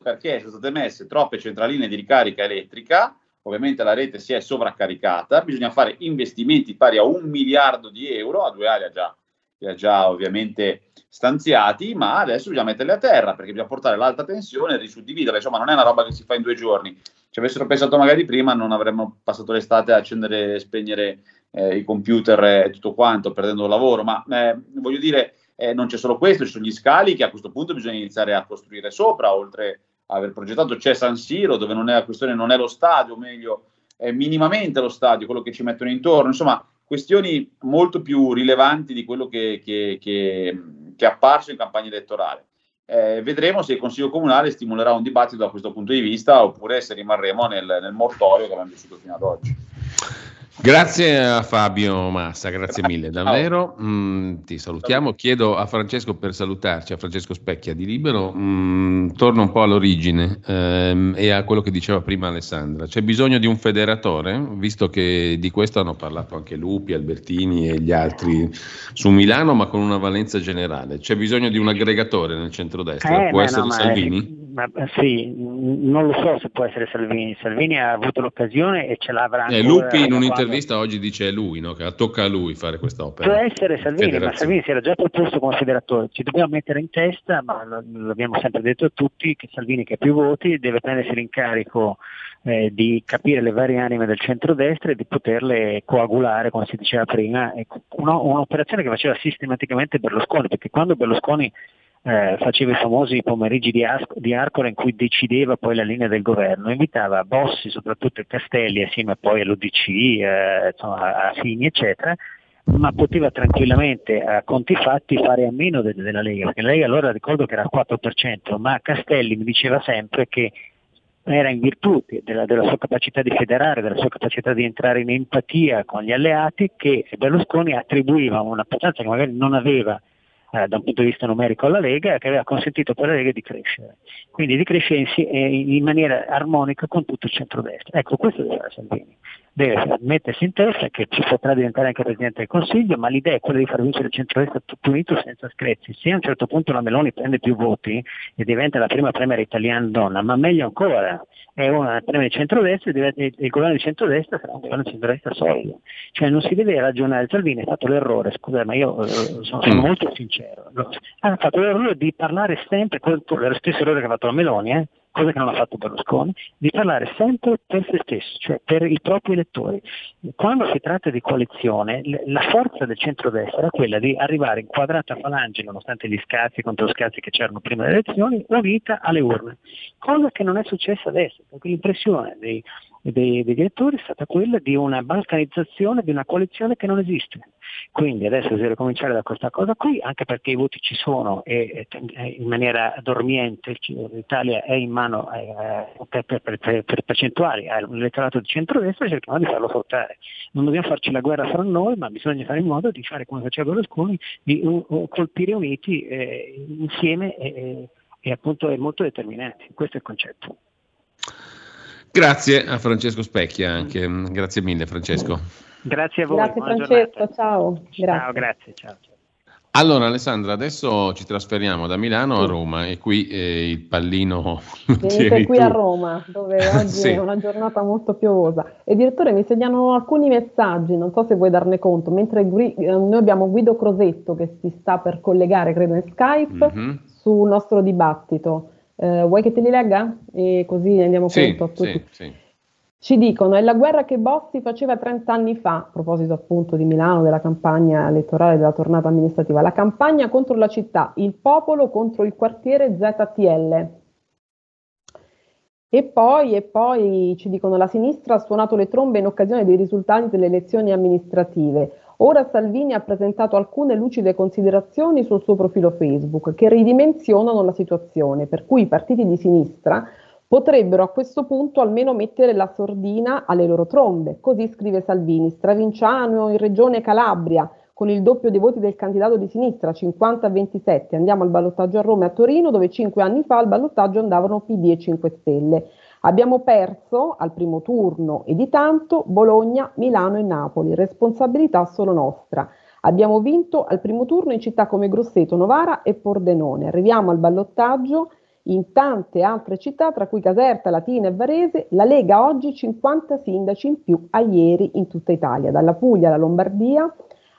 perché sono state messe troppe centraline di ricarica elettrica, ovviamente la rete si è sovraccaricata, bisogna fare investimenti pari a un miliardo di euro, a due anni già, ha già ovviamente stanziati, ma adesso bisogna metterli a terra perché bisogna portare l'alta tensione e risuddividerla, insomma non è una roba che si fa in due giorni. Ci avessero pensato magari prima non avremmo passato l'estate a accendere e spegnere eh, i computer e tutto quanto, perdendo lavoro, ma eh, voglio dire eh, non c'è solo questo, ci sono gli scali che a questo punto bisogna iniziare a costruire sopra, oltre a aver progettato. C'è San Siro, dove non è la questione, non è lo stadio, o meglio, è minimamente lo stadio, quello che ci mettono intorno, insomma, questioni molto più rilevanti di quello che, che, che, che è apparso in campagna elettorale. Eh, vedremo se il Consiglio Comunale stimolerà un dibattito da questo punto di vista oppure se rimarremo nel, nel mortorio che abbiamo vissuto fino ad oggi. Grazie a Fabio Massa, grazie, mille davvero. Mm, ti salutiamo. Chiedo a Francesco per salutarci, a Francesco Specchia di Libero, mm, torno un po' all'origine ehm, e a quello che diceva prima Alessandra. C'è bisogno di un federatore, visto che di questo hanno parlato anche Lupi, Albertini e gli altri su Milano, ma con una valenza generale. C'è bisogno di un aggregatore nel centrodestra, eh, può essere no, Salvini? Ma, sì, non lo so se può essere Salvini. Salvini ha avuto l'occasione e ce l'avrà eh, Lupi in un'intervista quando... oggi dice è lui, no? che tocca a lui fare questa opera. Può essere Salvini, ma Salvini si era già proposto come federatore. Ci dobbiamo mettere in testa, ma l'abbiamo sempre detto a tutti, che Salvini che ha più voti deve prendersi l'incarico eh, di capire le varie anime del centrodestra e di poterle coagulare, come si diceva prima. Una, un'operazione che faceva sistematicamente Berlusconi, perché quando Berlusconi eh, faceva i famosi pomeriggi di, As- di Arcore in cui decideva poi la linea del governo, invitava Bossi, soprattutto i Castelli, assieme poi all'UDC, eh, insomma, a Fini, eccetera, ma poteva tranquillamente a conti fatti fare a meno de- della Lega, perché la Lega allora ricordo che era al 4%, ma Castelli mi diceva sempre che era in virtù della, della, sua capacità di federare, della sua capacità di entrare in empatia con gli alleati, che Berlusconi attribuiva un'importanza che magari non aveva eh, da un punto di vista numerico alla Lega che aveva consentito per la Lega di crescere, quindi di crescere in, in maniera armonica con tutto il centrodestra. Ecco, questo deve fare Salvini. Deve mettersi in testa che ci potrà diventare anche Presidente del Consiglio, ma l'idea è quella di far vincere il centrodestra tutto unito senza screzi. Se a un certo punto la Meloni prende più voti e diventa la prima premier italiana donna, ma meglio ancora, è una premia di centrodestra e il governo di centrodestra sarà un governo di centrodestra solido. Cioè non si deve ragionare, Salvini ha fatto l'errore, scusa ma io eh, sono, sono, mm. molto sincero, ha fatto l'errore di parlare sempre, lo stesso errore che ha fatto la Meloni, eh, cosa che non ha fatto Berlusconi, di parlare sempre per se stesso, cioè per i propri elettori. Quando si tratta di coalizione, la forza del centrodestra è quella di arrivare in quadrata falange, nonostante gli scazzi contro scazzi che c'erano prima delle elezioni, unita alle urne, cosa che non è successa adesso, perché l'impressione dei, dei, degli elettori è stata quella di una balcanizzazione di una coalizione che non esiste. Quindi adesso si deve cominciare da questa cosa qui, anche perché i voti ci sono e, e in maniera dormiente l'Italia è in mano eh, per, per, per, per, percentuali all'elettorato di centrodestra, cerchiamo di farlo portare. Non dobbiamo farci la guerra fra noi, ma bisogna fare in modo di fare come faceva Berlusconi, di uh, colpire uniti eh, insieme e, e appunto è molto determinante. Questo è il concetto. Grazie a Francesco Specchia anche. Grazie mille Francesco. Grazie a voi. Grazie Francesco, ciao. Grazie. Ciao, grazie. Ciao. Allora Alessandra, adesso ci trasferiamo da Milano a Roma e qui eh, il pallino... Venite (laughs) qui tu. a Roma, dove oggi (laughs) sì. è una giornata molto piovosa. E direttore, mi segnano alcuni messaggi, non so se vuoi darne conto, mentre eh, noi abbiamo Guido Crosetto che si sta per collegare, credo, in Skype mm-hmm. sul nostro dibattito. Uh, vuoi che te li legga? E così andiamo sì, conto a tutti. Sì, sì. Ci dicono, è la guerra che Bossi faceva 30 anni fa, a proposito appunto di Milano, della campagna elettorale, della tornata amministrativa, la campagna contro la città, il popolo contro il quartiere ZTL. E poi, e poi ci dicono, la sinistra ha suonato le trombe in occasione dei risultati delle elezioni amministrative. Ora Salvini ha presentato alcune lucide considerazioni sul suo profilo Facebook che ridimensionano la situazione, per cui i partiti di sinistra potrebbero a questo punto almeno mettere la sordina alle loro trombe. Così scrive Salvini, Stravinciano in regione Calabria, con il doppio dei voti del candidato di sinistra, 50 a 27. Andiamo al ballottaggio a Roma e a Torino, dove cinque anni fa al ballottaggio andavano PD e 5 Stelle. Abbiamo perso al primo turno e di tanto Bologna, Milano e Napoli, responsabilità solo nostra. Abbiamo vinto al primo turno in città come Grosseto, Novara e Pordenone. Arriviamo al ballottaggio in tante altre città, tra cui Caserta, Latina e Varese, la Lega oggi 50 sindaci in più a ieri in tutta Italia, dalla Puglia alla Lombardia,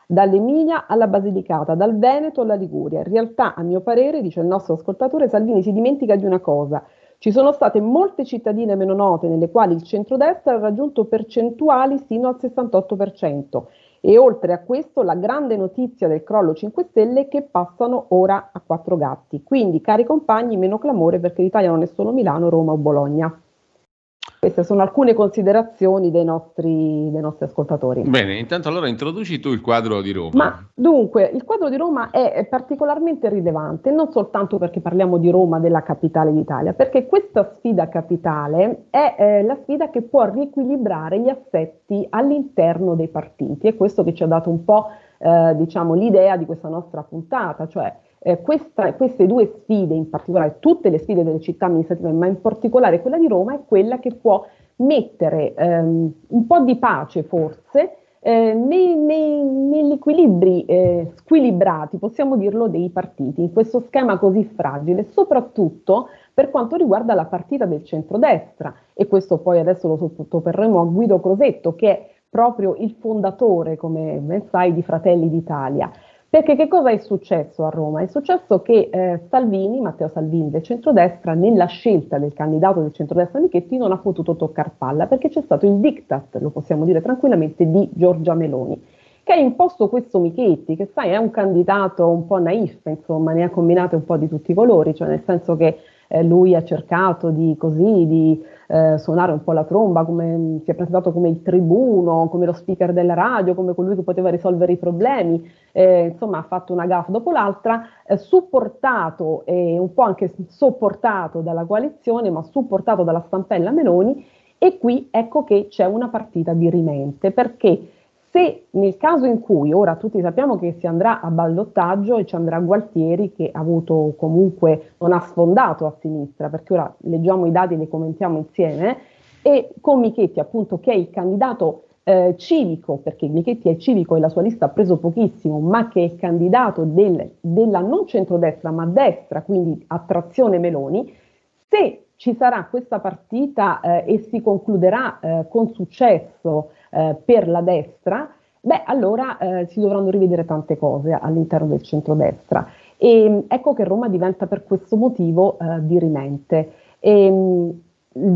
dall'Emilia alla Basilicata, dal Veneto alla Liguria. In realtà, a mio parere, dice il nostro ascoltatore, Salvini si dimentica di una cosa. Ci sono state molte cittadine meno note nelle quali il centrodestra ha raggiunto percentuali sino al 68%. E oltre a questo la grande notizia del crollo 5 Stelle che passano ora a quattro gatti. Quindi, cari compagni, meno clamore perché l'Italia non è solo Milano, Roma o Bologna. Queste sono alcune considerazioni dei nostri, dei nostri, ascoltatori. Bene, intanto allora introduci tu il quadro di Roma. Ma dunque, il quadro di Roma è particolarmente rilevante, non soltanto perché parliamo di Roma, della capitale d'Italia, perché questa sfida capitale è eh, la sfida che può riequilibrare gli assetti all'interno dei partiti. È questo che ci ha dato un po' eh, diciamo, l'idea di questa nostra puntata, cioè eh, questa, queste due sfide, in particolare tutte le sfide delle città amministrative, ma in particolare quella di Roma, è quella che può mettere ehm, un po' di pace forse eh, nei, nei, negli equilibri eh, squilibrati, possiamo dirlo, dei partiti, in questo schema così fragile, soprattutto per quanto riguarda la partita del centrodestra. E questo poi adesso lo sottoporremo a Guido Crosetto, che è proprio il fondatore, come ben sai, di Fratelli d'Italia. Perché che cosa è successo a Roma? È successo che eh, Salvini, Matteo Salvini del centrodestra, nella scelta del candidato del centrodestra Michetti non ha potuto toccare palla perché c'è stato il diktat, lo possiamo dire tranquillamente, di Giorgia Meloni che ha imposto questo Michetti, che sai è un candidato un po' naif, insomma, ne ha combinate un po' di tutti i colori, cioè nel senso che eh, lui ha cercato di così, di eh, suonare un po' la tromba, come, si è presentato come il tribuno, come lo speaker della radio, come colui che poteva risolvere i problemi, eh, insomma ha fatto una gaffa dopo l'altra, eh, supportato e un po' anche sopportato dalla coalizione, ma supportato dalla stampella Meloni, e qui ecco che c'è una partita di rimente, perché se nel caso in cui, ora tutti sappiamo che si andrà a ballottaggio e ci andrà Gualtieri che ha avuto comunque, non ha sfondato a sinistra, perché ora leggiamo i dati e li commentiamo insieme, e con Michetti appunto che è il candidato eh, civico, perché Michetti è civico e la sua lista ha preso pochissimo, ma che è candidato del, della non centrodestra ma destra, quindi attrazione Meloni, se ci sarà questa partita eh, e si concluderà eh, con successo eh, per la destra, beh allora eh, si dovranno rivedere tante cose all'interno del centrodestra. E mm, ecco che Roma diventa per questo motivo eh, dirimente. E, mh,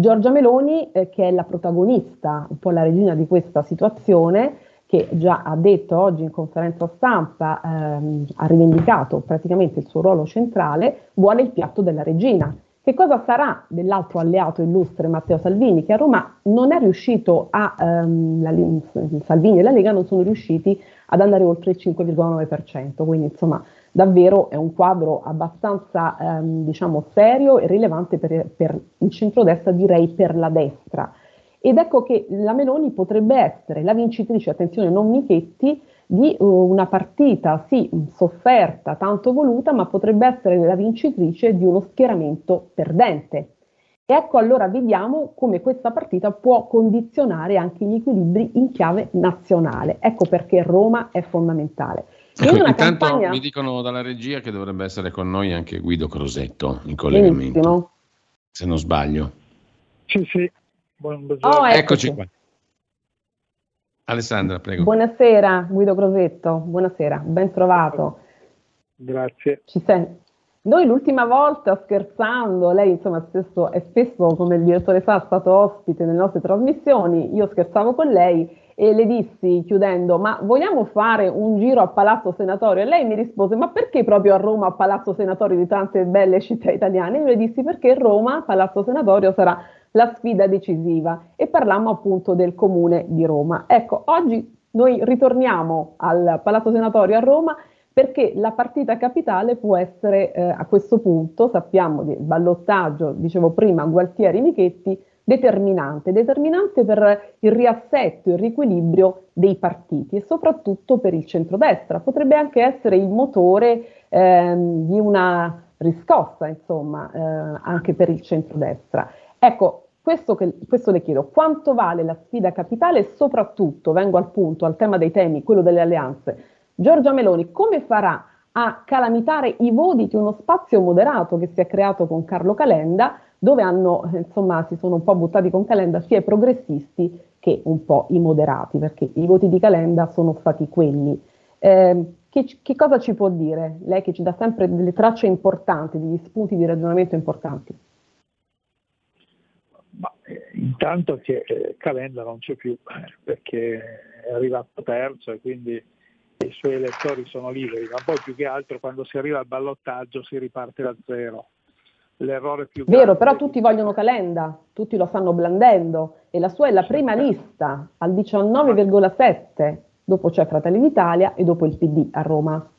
Giorgia Meloni, eh, che è la protagonista, un po' la regina di questa situazione, che già ha detto oggi in conferenza stampa, ehm, ha rivendicato praticamente il suo ruolo centrale, vuole il piatto della regina che cosa sarà dell'altro alleato illustre Matteo Salvini, che a Roma non è riuscito a, um, la, Salvini e la Lega non sono riusciti ad andare oltre il 5,9%, quindi insomma davvero è un quadro abbastanza um, diciamo serio e rilevante per, per il centrodestra, direi per la destra. Ed ecco che la Meloni potrebbe essere la vincitrice, attenzione, non Michetti, di uh, una partita, sì, sofferta, tanto voluta, ma potrebbe essere la vincitrice di uno schieramento perdente. E ecco allora vediamo come questa partita può condizionare anche gli equilibri in chiave nazionale. Ecco perché Roma è fondamentale. Ecco, in intanto campagna... mi dicono dalla regia che dovrebbe essere con noi anche Guido Crosetto in collegamento. Benissimo. Se non sbaglio. Sì, sì. Buon, oh, eccoci qua. Alessandra, prego. Buonasera, Guido Crosetto, buonasera, ben trovato. Grazie. Ci sei? Noi l'ultima volta, scherzando, lei insomma spesso, è spesso, come il direttore sa, stato ospite nelle nostre trasmissioni, io scherzavo con lei e le dissi chiudendo, ma vogliamo fare un giro a Palazzo Senatorio? E lei mi rispose, ma perché proprio a Roma a Palazzo Senatorio di tante belle città italiane? Io le dissi perché Roma, Palazzo Senatorio, sarà la sfida decisiva e parlammo appunto del comune di Roma. Ecco, oggi noi ritorniamo al Palazzo Senatorio a Roma perché la partita capitale può essere eh, a questo punto, sappiamo del ballottaggio, dicevo prima, Gualtieri-Michetti, determinante, determinante per il riassetto, il riequilibrio dei partiti e soprattutto per il centrodestra. Potrebbe anche essere il motore ehm, di una riscossa, insomma, eh, anche per il centrodestra. Ecco, questo, che, questo, le chiedo, quanto vale la sfida capitale e soprattutto, vengo al punto, al tema dei temi, quello delle alleanze, Giorgia Meloni come farà a calamitare i voti di uno spazio moderato che si è creato con Carlo Calenda, dove hanno, insomma, si sono un po' buttati con Calenda sia i progressisti che un po' i moderati, perché i voti di Calenda sono stati quelli. Eh, che, che, cosa ci può dire? Lei che ci dà sempre delle tracce importanti, degli spunti di ragionamento importanti. Intanto che eh, Calenda non c'è più eh, perché è arrivato terzo e quindi i suoi elettori sono liberi, ma poi più che altro quando si arriva al ballottaggio si riparte da zero. L'errore più grande... Vero, però tutti vogliono Calenda, tutti lo stanno blandendo e la sua è la prima lista al 19,7, dopo c'è Fratelli d'Italia e dopo il PD a Roma.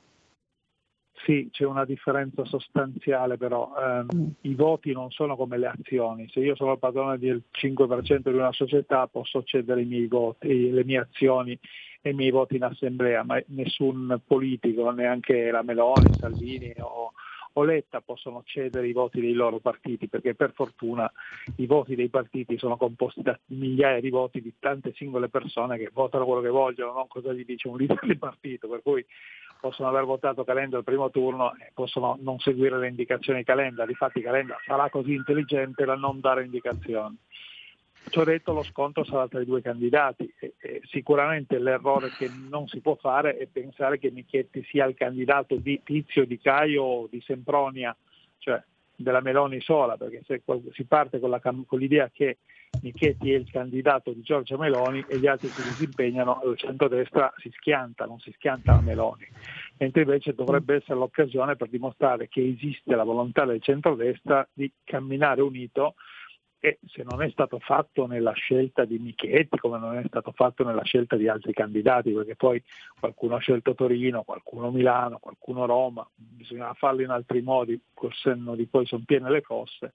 Sì, c'è una differenza sostanziale però, eh, i voti non sono come le azioni, se io sono il padrone del 5% di una società posso cedere i miei voti, le mie azioni e i miei voti in assemblea, ma nessun politico, neanche la Meloni, Salvini o, o Letta possono cedere i voti dei loro partiti, perché per fortuna i voti dei partiti sono composti da migliaia di voti di tante singole persone che votano quello che vogliono, non cosa gli dice un leader di partito, per cui possono aver votato Calenda al primo turno e possono non seguire le indicazioni di Calenda, difatti Calenda sarà così intelligente da non dare indicazioni. Ciò detto lo scontro sarà tra i due candidati e, e sicuramente l'errore che non si può fare è pensare che Michetti sia il candidato di Tizio, di Caio o di Sempronia, cioè della Meloni sola, perché se si parte con, la, con l'idea che Michetti è il candidato di Giorgia Meloni e gli altri si disimpegnano, il centrodestra si schianta, non si schianta la Meloni, mentre invece dovrebbe essere l'occasione per dimostrare che esiste la volontà del centrodestra di camminare unito e se non è stato fatto nella scelta di Michetti, come non è stato fatto nella scelta di altri candidati, perché poi qualcuno ha scelto Torino, qualcuno Milano, qualcuno Roma, bisognava farlo in altri modi, col senno di poi sono piene le fosse,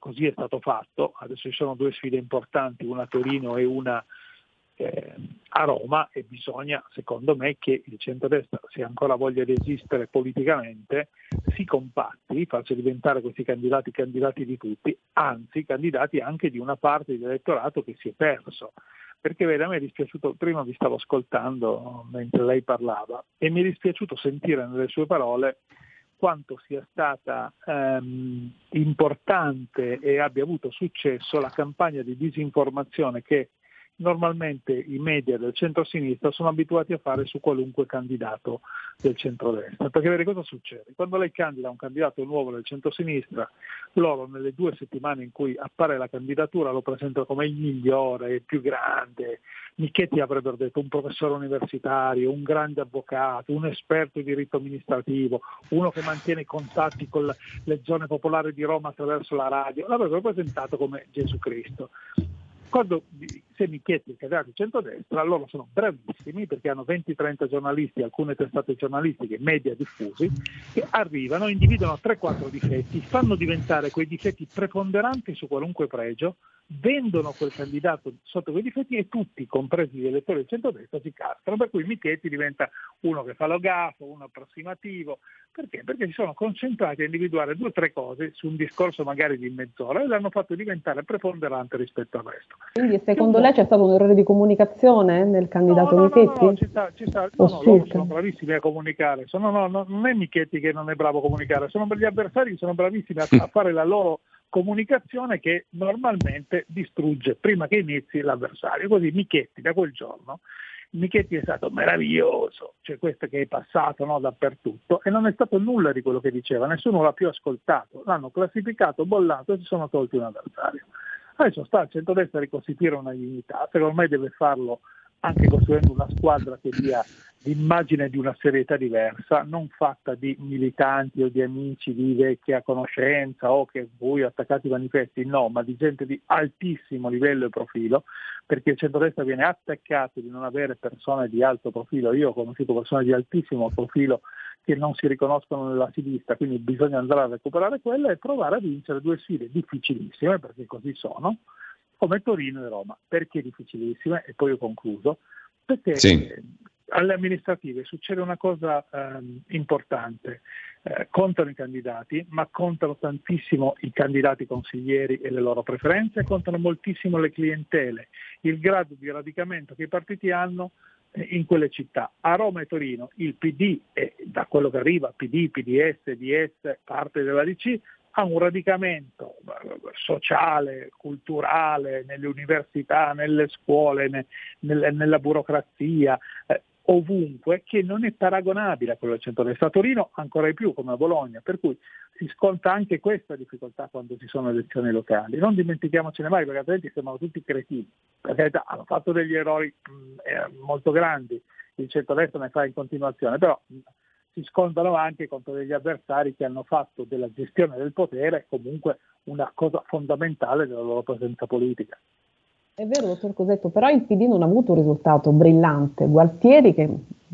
così è stato fatto, adesso ci sono due sfide importanti, una a Torino e una eh, a Roma e bisogna, secondo me, che il centrodestra, se ancora voglia di esistere politicamente, si compatti, faccia diventare questi candidati candidati di tutti, anzi candidati anche di una parte dell'elettorato che si è perso. Perché vede, a me è dispiaciuto, prima vi stavo ascoltando mentre lei parlava, e mi è dispiaciuto sentire nelle sue parole quanto sia stata ehm, importante e abbia avuto successo la campagna di disinformazione che normalmente i media del centro-sinistra sono abituati a fare su qualunque candidato del centro-destra. Perché vede cosa succede? Quando lei candida un candidato nuovo del centro-sinistra, loro nelle due settimane in cui appare la candidatura lo presentano come il migliore, il più grande. Michetti avrebbero detto un professore universitario, un grande avvocato, un esperto di diritto amministrativo, uno che mantiene contatti con le zone popolari di Roma attraverso la radio, l'avrebbero presentato come Gesù Cristo. Quando se mi chiedi il candidato di centrodestra, loro sono bravissimi perché hanno 20-30 giornalisti, alcune testate giornalistiche, media diffusi, che arrivano, individuano 3-4 difetti, fanno diventare quei difetti preponderanti su qualunque pregio vendono quel candidato sotto quei difetti e tutti, compresi gli elettori del centrodestra, si cascano, per cui Michetti diventa uno che fa lo gafo, uno approssimativo, perché? Perché si sono concentrati a individuare due o tre cose su un discorso magari di mezz'ora e l'hanno fatto diventare preponderante rispetto al resto. Quindi secondo lei c'è stato un errore di comunicazione nel candidato no, no, Michetti? No, no, ci sta, ci sta. No, no, loro sono bravissimi a comunicare, sono, no, no, non è Michetti che non è bravo a comunicare, sono gli avversari che sono bravissimi a, a fare la loro comunicazione che normalmente distrugge prima che inizi l'avversario. Così Michetti da quel giorno, Michetti è stato meraviglioso, cioè questo che è passato no, dappertutto e non è stato nulla di quello che diceva, nessuno l'ha più ascoltato, l'hanno classificato, bollato e si sono tolti un avversario. Adesso sta al centro-destra ricostituire una dignità, secondo me deve farlo anche costruendo una squadra che dia l'immagine di una serietà diversa, non fatta di militanti o di amici di vecchia conoscenza o che voi attaccati ai manifesti, no, ma di gente di altissimo livello e profilo, perché il centrodestra viene attaccato di non avere persone di alto profilo. Io ho conosciuto persone di altissimo profilo che non si riconoscono nella sinistra, quindi bisogna andare a recuperare quella e provare a vincere due sfide difficilissime, perché così sono, come Torino e Roma. Perché difficilissime? E poi ho concluso. Perché sì alle amministrative succede una cosa ehm, importante, eh, contano i candidati, ma contano tantissimo i candidati consiglieri e le loro preferenze, contano moltissimo le clientele, il grado di radicamento che i partiti hanno in quelle città. A Roma e Torino il PD, e da quello che arriva, PD, PDS, DS, parte della DC, ha un radicamento sociale, culturale, nelle università, nelle scuole, ne, nel, nella burocrazia, eh, ovunque, che non è paragonabile a quello del centro-destra. A Torino ancora di più, come a Bologna, per cui si sconta anche questa difficoltà quando ci sono elezioni locali. Non dimentichiamocene mai, perché altrimenti sembrano tutti cretini. Perché hanno fatto degli errori mh, eh, molto grandi, il centro-destra ne fa in continuazione, però si scontano anche contro degli avversari che hanno fatto della gestione del potere comunque una cosa fondamentale della loro presenza politica. È vero, dottor Cosetto, però il PD non ha avuto un risultato brillante. Gualtieri, che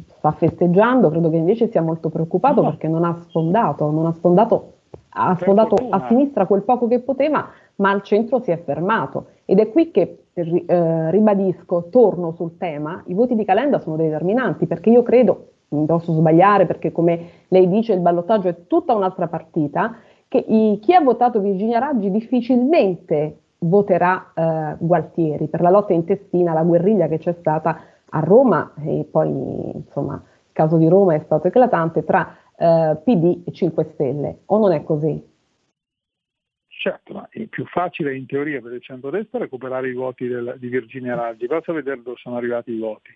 sta festeggiando, credo che invece sia molto preoccupato no. perché non ha sfondato, non ha sfondato, ha sfondato a sinistra quel poco che poteva, ma al centro si è fermato. Ed è qui che eh, ribadisco, torno sul tema, i voti di Calenda sono determinanti perché io credo posso sbagliare perché come lei dice il ballottaggio è tutta un'altra partita, che i, chi ha votato Virginia Raggi difficilmente voterà eh, Gualtieri per la lotta intestina, la guerriglia che c'è stata a Roma e poi insomma il caso di Roma è stato eclatante tra eh, PD e 5 Stelle, o non è così? Certo, ma è più facile in teoria per il centro-destra recuperare i voti del, di Virginia Raggi, basta vedere dove sono arrivati i voti.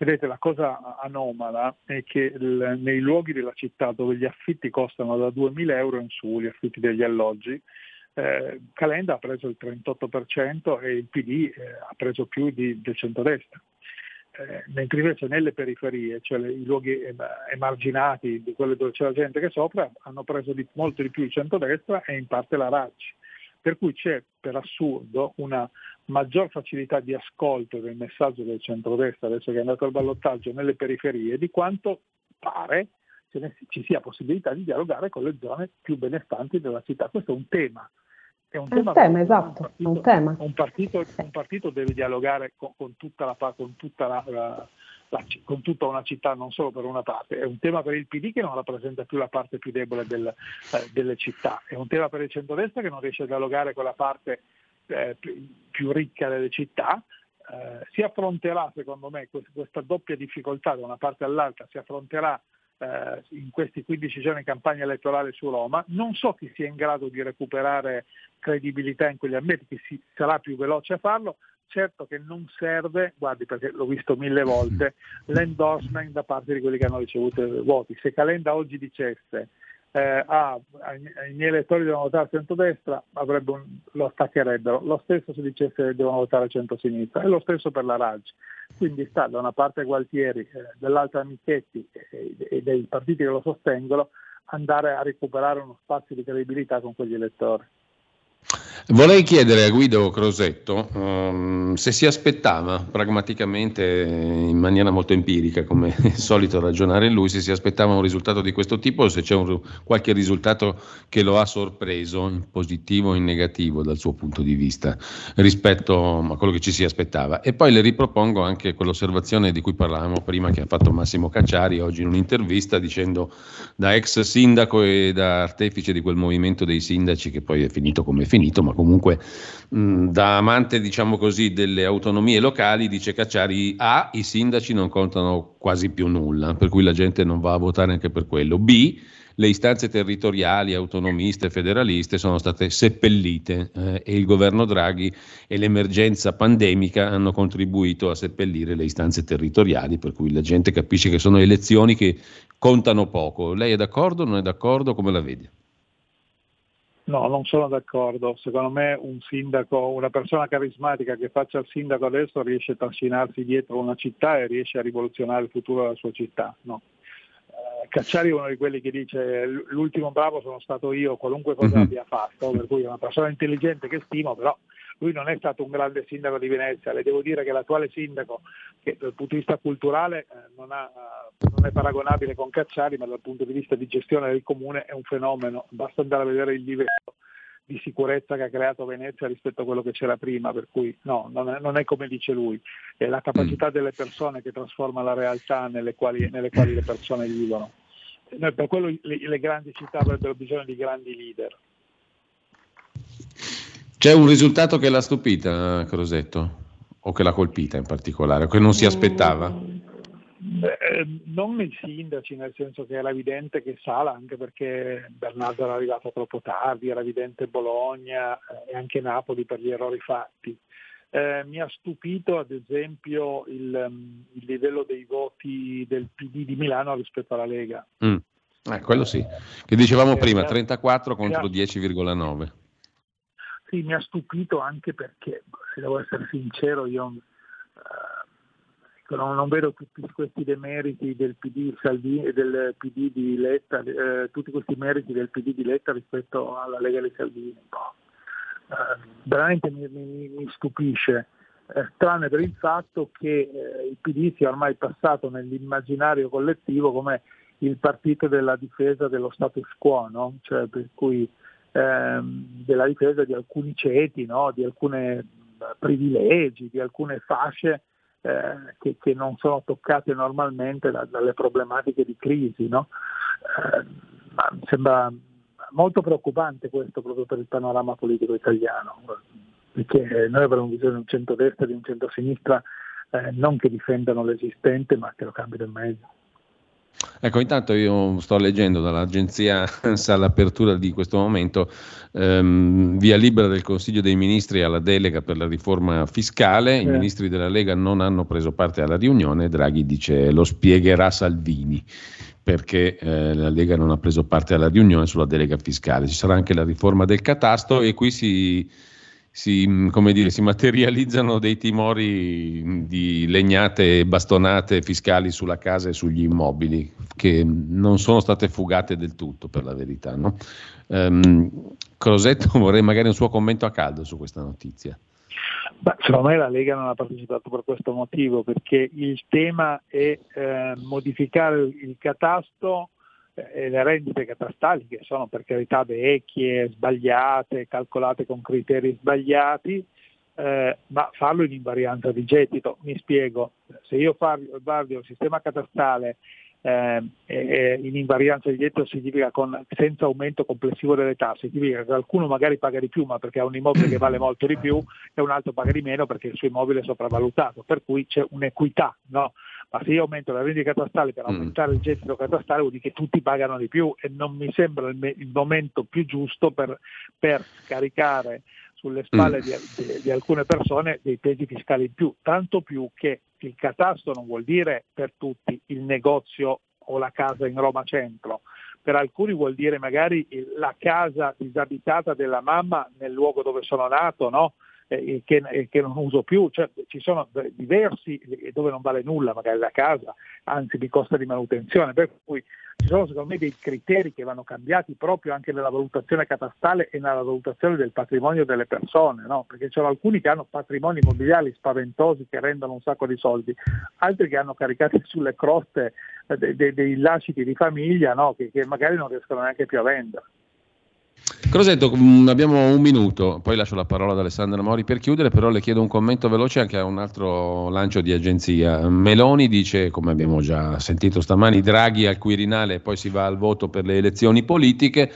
Vedete, la cosa anomala è che il, nei luoghi della città dove gli affitti costano da 2.000 euro in su, gli affitti degli alloggi, eh, Calenda ha preso il 38% e il PD eh, ha preso più di, del centrodestra. Eh, mentre invece nelle periferie, cioè i luoghi emarginati, di quelle dove c'è la gente che soffre, hanno preso di, molto di più il centrodestra e in parte la Raggi. Per cui c'è per assurdo una maggior facilità di ascolto del messaggio del centrodestra adesso che è andato al ballottaggio nelle periferie di quanto pare ci sia possibilità di dialogare con le zone più benestanti della città. Questo è un tema. È un, tema, tema esatto, un partito, un, tema. Un, partito, un partito, deve dialogare con, con tutta, la, con tutta la, la la, con tutta una città, non solo per una parte. È un tema per il PD che non rappresenta più la parte più debole del, eh, delle città, è un tema per il centrodestra che non riesce a dialogare con la parte eh, più ricca delle città. Eh, si affronterà, secondo me, questa doppia difficoltà da una parte all'altra, si affronterà eh, in questi 15 giorni di campagna elettorale su Roma. Non so chi sia in grado di recuperare credibilità in quegli ambienti, chi si, sarà più veloce a farlo, certo che non serve, guardi perché l'ho visto mille volte, (laughs) l'endorsement da parte di quelli che hanno ricevuto i voti. Se Calenda oggi dicesse eh, ah, i miei elettori devono votare a centrodestra, un, lo attaccherebbero. Lo stesso se dicesse che devono votare a centro-sinistra, e lo stesso per la Raggi. Quindi sta da una parte Gualtieri, eh, dall'altra Michetti e, e dei partiti che lo sostengono andare a recuperare uno spazio di credibilità con quegli elettori. Vorrei chiedere a Guido Crosetto um, se si aspettava pragmaticamente, in maniera molto empirica, come (laughs) è solito ragionare lui, se si aspettava un risultato di questo tipo o se c'è un, qualche risultato che lo ha sorpreso, in positivo o in negativo dal suo punto di vista, rispetto a quello che ci si aspettava. E poi le ripropongo anche quell'osservazione di cui parlavamo prima che ha fatto Massimo Cacciari oggi in un'intervista dicendo da ex sindaco e da artefice di quel movimento dei sindaci che poi è finito come è finito, ma comunque mh, da amante diciamo così delle autonomie locali dice Cacciari A, i sindaci non contano quasi più nulla, per cui la gente non va a votare anche per quello. B, le istanze territoriali, autonomiste, federaliste sono state seppellite eh, e il governo Draghi e l'emergenza pandemica hanno contribuito a seppellire le istanze territoriali, per cui la gente capisce che sono elezioni che contano poco. Lei è d'accordo? Non è d'accordo? Come la vede? No, non sono d'accordo. Secondo me un sindaco, una persona carismatica che faccia il sindaco adesso riesce a trascinarsi dietro una città e riesce a rivoluzionare il futuro della sua città. No. Eh, Cacciari è uno di quelli che dice l'ultimo bravo sono stato io, qualunque cosa mm-hmm. abbia fatto, per cui è una persona intelligente che stimo, però lui non è stato un grande sindaco di Venezia, le devo dire che l'attuale sindaco, che dal punto di vista culturale eh, non, ha, non, è paragonabile con Cacciari, ma dal punto di vista di gestione del comune è un fenomeno, basta andare a vedere il livello di sicurezza che ha creato Venezia rispetto a quello che c'era prima, per cui no, non è, non è come dice lui, è la capacità mm. delle persone che trasforma la realtà nelle quali, nelle quali le persone vivono. Per quello le, le grandi città avrebbero bisogno di grandi leader. C'è un risultato che l'ha stupita, Crosetto? O che l'ha colpita in particolare, o che non si aspettava? Eh, non nei sindaci, nel senso che era evidente che Sala, anche perché Bernardo era arrivato troppo tardi, era evidente Bologna eh, e anche Napoli per gli errori fatti. Eh, mi ha stupito ad esempio il, um, il, livello dei voti del PD di Milano rispetto alla Lega. Mm. Eh, quello sì, che dicevamo eh, prima, 34 contro 10,9. Sì, mi ha stupito anche perché, se devo essere sincero, io eh, non, non, vedo tutti questi demeriti del PD, Salvini, del PD di Letta, eh, tutti questi meriti del PD di Letta rispetto alla Lega di Salvini. No. Eh, veramente mi, mi, mi stupisce, eh, tranne per il fatto che eh, il PD sia ormai passato nell'immaginario collettivo come il partito della difesa dello status quo, no? cioè, per cui ehm, della difesa di alcuni ceti, no? di alcuni privilegi, di alcune fasce eh, che, che, non sono toccate normalmente da, dalle problematiche di crisi. No? Eh, ma mi sembra molto preoccupante questo proprio per il panorama politico italiano, perché noi avremo bisogno di un centro-destra e di un centro-sinistra eh, non che difendano l'esistente ma che lo cambino in meglio. Ecco, intanto io sto leggendo dall'agenzia (laughs) ANSA all'apertura di questo momento ehm, via libera del Consiglio dei Ministri alla delega per la riforma fiscale. I eh. ministri della Lega non hanno preso parte alla riunione. Draghi dice lo spiegherà Salvini perché eh, la Lega non ha preso parte alla riunione sulla delega fiscale. Ci sarà anche la riforma del catasto e qui si si, mm, dire, si, materializzano dei timori di legnate e bastonate fiscali sulla casa e sugli immobili che non sono state fugate del tutto per la verità. No? Um, Crosetto (laughs) vorrei magari un suo commento a caldo su questa notizia. Beh, secondo me la Lega non ha partecipato per questo motivo, perché il tema è eh, modificare il catasto le rendite catastali che sono per carità vecchie, sbagliate, calcolate con criteri sbagliati, eh, ma farlo in invarianza di gettito. Mi spiego, se io guardo il sistema catastale eh, in invarianza di gettito significa con, senza aumento complessivo delle tasse, significa che qualcuno magari paga di più ma perché ha un immobile che vale molto di più e un altro paga di meno perché il suo immobile è sopravvalutato, per cui c'è un'equità. No? Ma se io aumento la vendita catastale per mm. aumentare il gettito catastale vuol dire che tutti pagano di più e non mi sembra il, me- il momento più giusto per, per scaricare sulle spalle mm. di, di, di, alcune persone dei pesi fiscali in più, tanto più che il catasto non vuol dire per tutti il negozio o la casa in Roma Centro, per alcuni vuol dire magari la casa disabitata della mamma nel luogo dove sono nato, no? Eh, che, eh, che, non uso più, cioè, ci sono diversi dove non vale nulla magari la casa, anzi mi costa di manutenzione, per cui ci sono secondo me dei criteri che vanno cambiati proprio anche nella valutazione catastale e nella valutazione del patrimonio delle persone, no? perché ci sono alcuni che hanno patrimoni immobiliari spaventosi che rendono un sacco di soldi, altri che hanno caricati (laughs) sulle croste eh, dei, dei, dei lasciti di famiglia no? che, che magari non riescono neanche più a vendere. Crosetto, mm, abbiamo un minuto, poi lascio la parola ad Alessandra Mori per chiudere, però le chiedo un commento veloce anche a un altro lancio di agenzia. Meloni dice, come abbiamo già sentito stamani, Draghi al Quirinale e poi si va al voto per le elezioni politiche.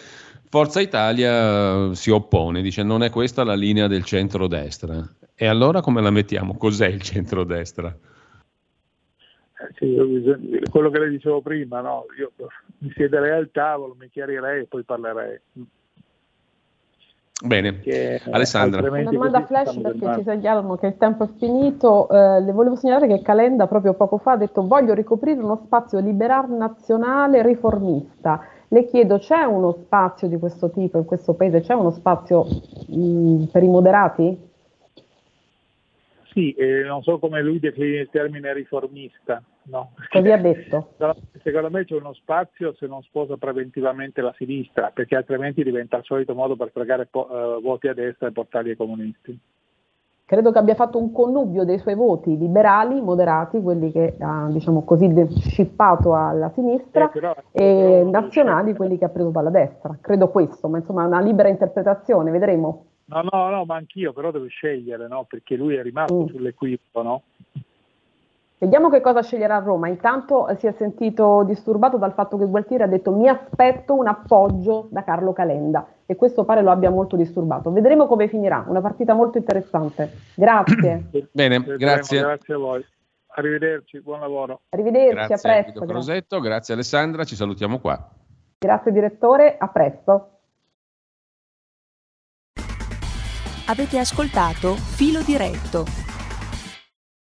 Forza Italia eh, si oppone, dice non è questa la linea del centrodestra. E allora come la mettiamo? Cos'è il centrodestra? Eh, quello che le dicevo prima, no? io mi siederei al tavolo, mi chiarirei e poi parlerei. Bene, Alessandra. Una domanda flash perché ci segnalano che il tempo è finito. Eh, le volevo segnalare che Calenda proprio poco fa ha detto voglio ricoprire uno spazio liberal nazionale riformista. Le chiedo, c'è uno spazio di questo tipo in questo paese? C'è uno spazio mh, per i moderati? Sì, eh, non so come lui definisce il termine riformista. No. Così ha detto. Secondo me c'è uno spazio se non sposa preventivamente la sinistra, perché altrimenti diventa il solito modo per fregare po- uh, voti a destra e portarli ai comunisti. Credo che abbia fatto un connubio dei suoi voti liberali, moderati, quelli che ha diciamo così scippato alla sinistra, eh, però, e però, nazionali, quelli che ha preso dalla destra. Credo questo, ma insomma è una libera interpretazione, vedremo. No, no, no, ma anch'io però devo scegliere, no? Perché lui è rimasto mm. sull'equipo, no? Vediamo che cosa sceglierà Roma. Intanto eh, si è sentito disturbato dal fatto che Gualtieri ha detto mi aspetto un appoggio da Carlo Calenda e questo pare lo abbia molto disturbato. Vedremo come finirà, una partita molto interessante. Grazie. (coughs) Bene, grazie. Grazie a voi. Arrivederci, buon lavoro. Arrivederci, Grazie a presto. Crosetto, grazie Alessandra, ci salutiamo qua. Grazie direttore, a presto. Avete ascoltato Filo Diretto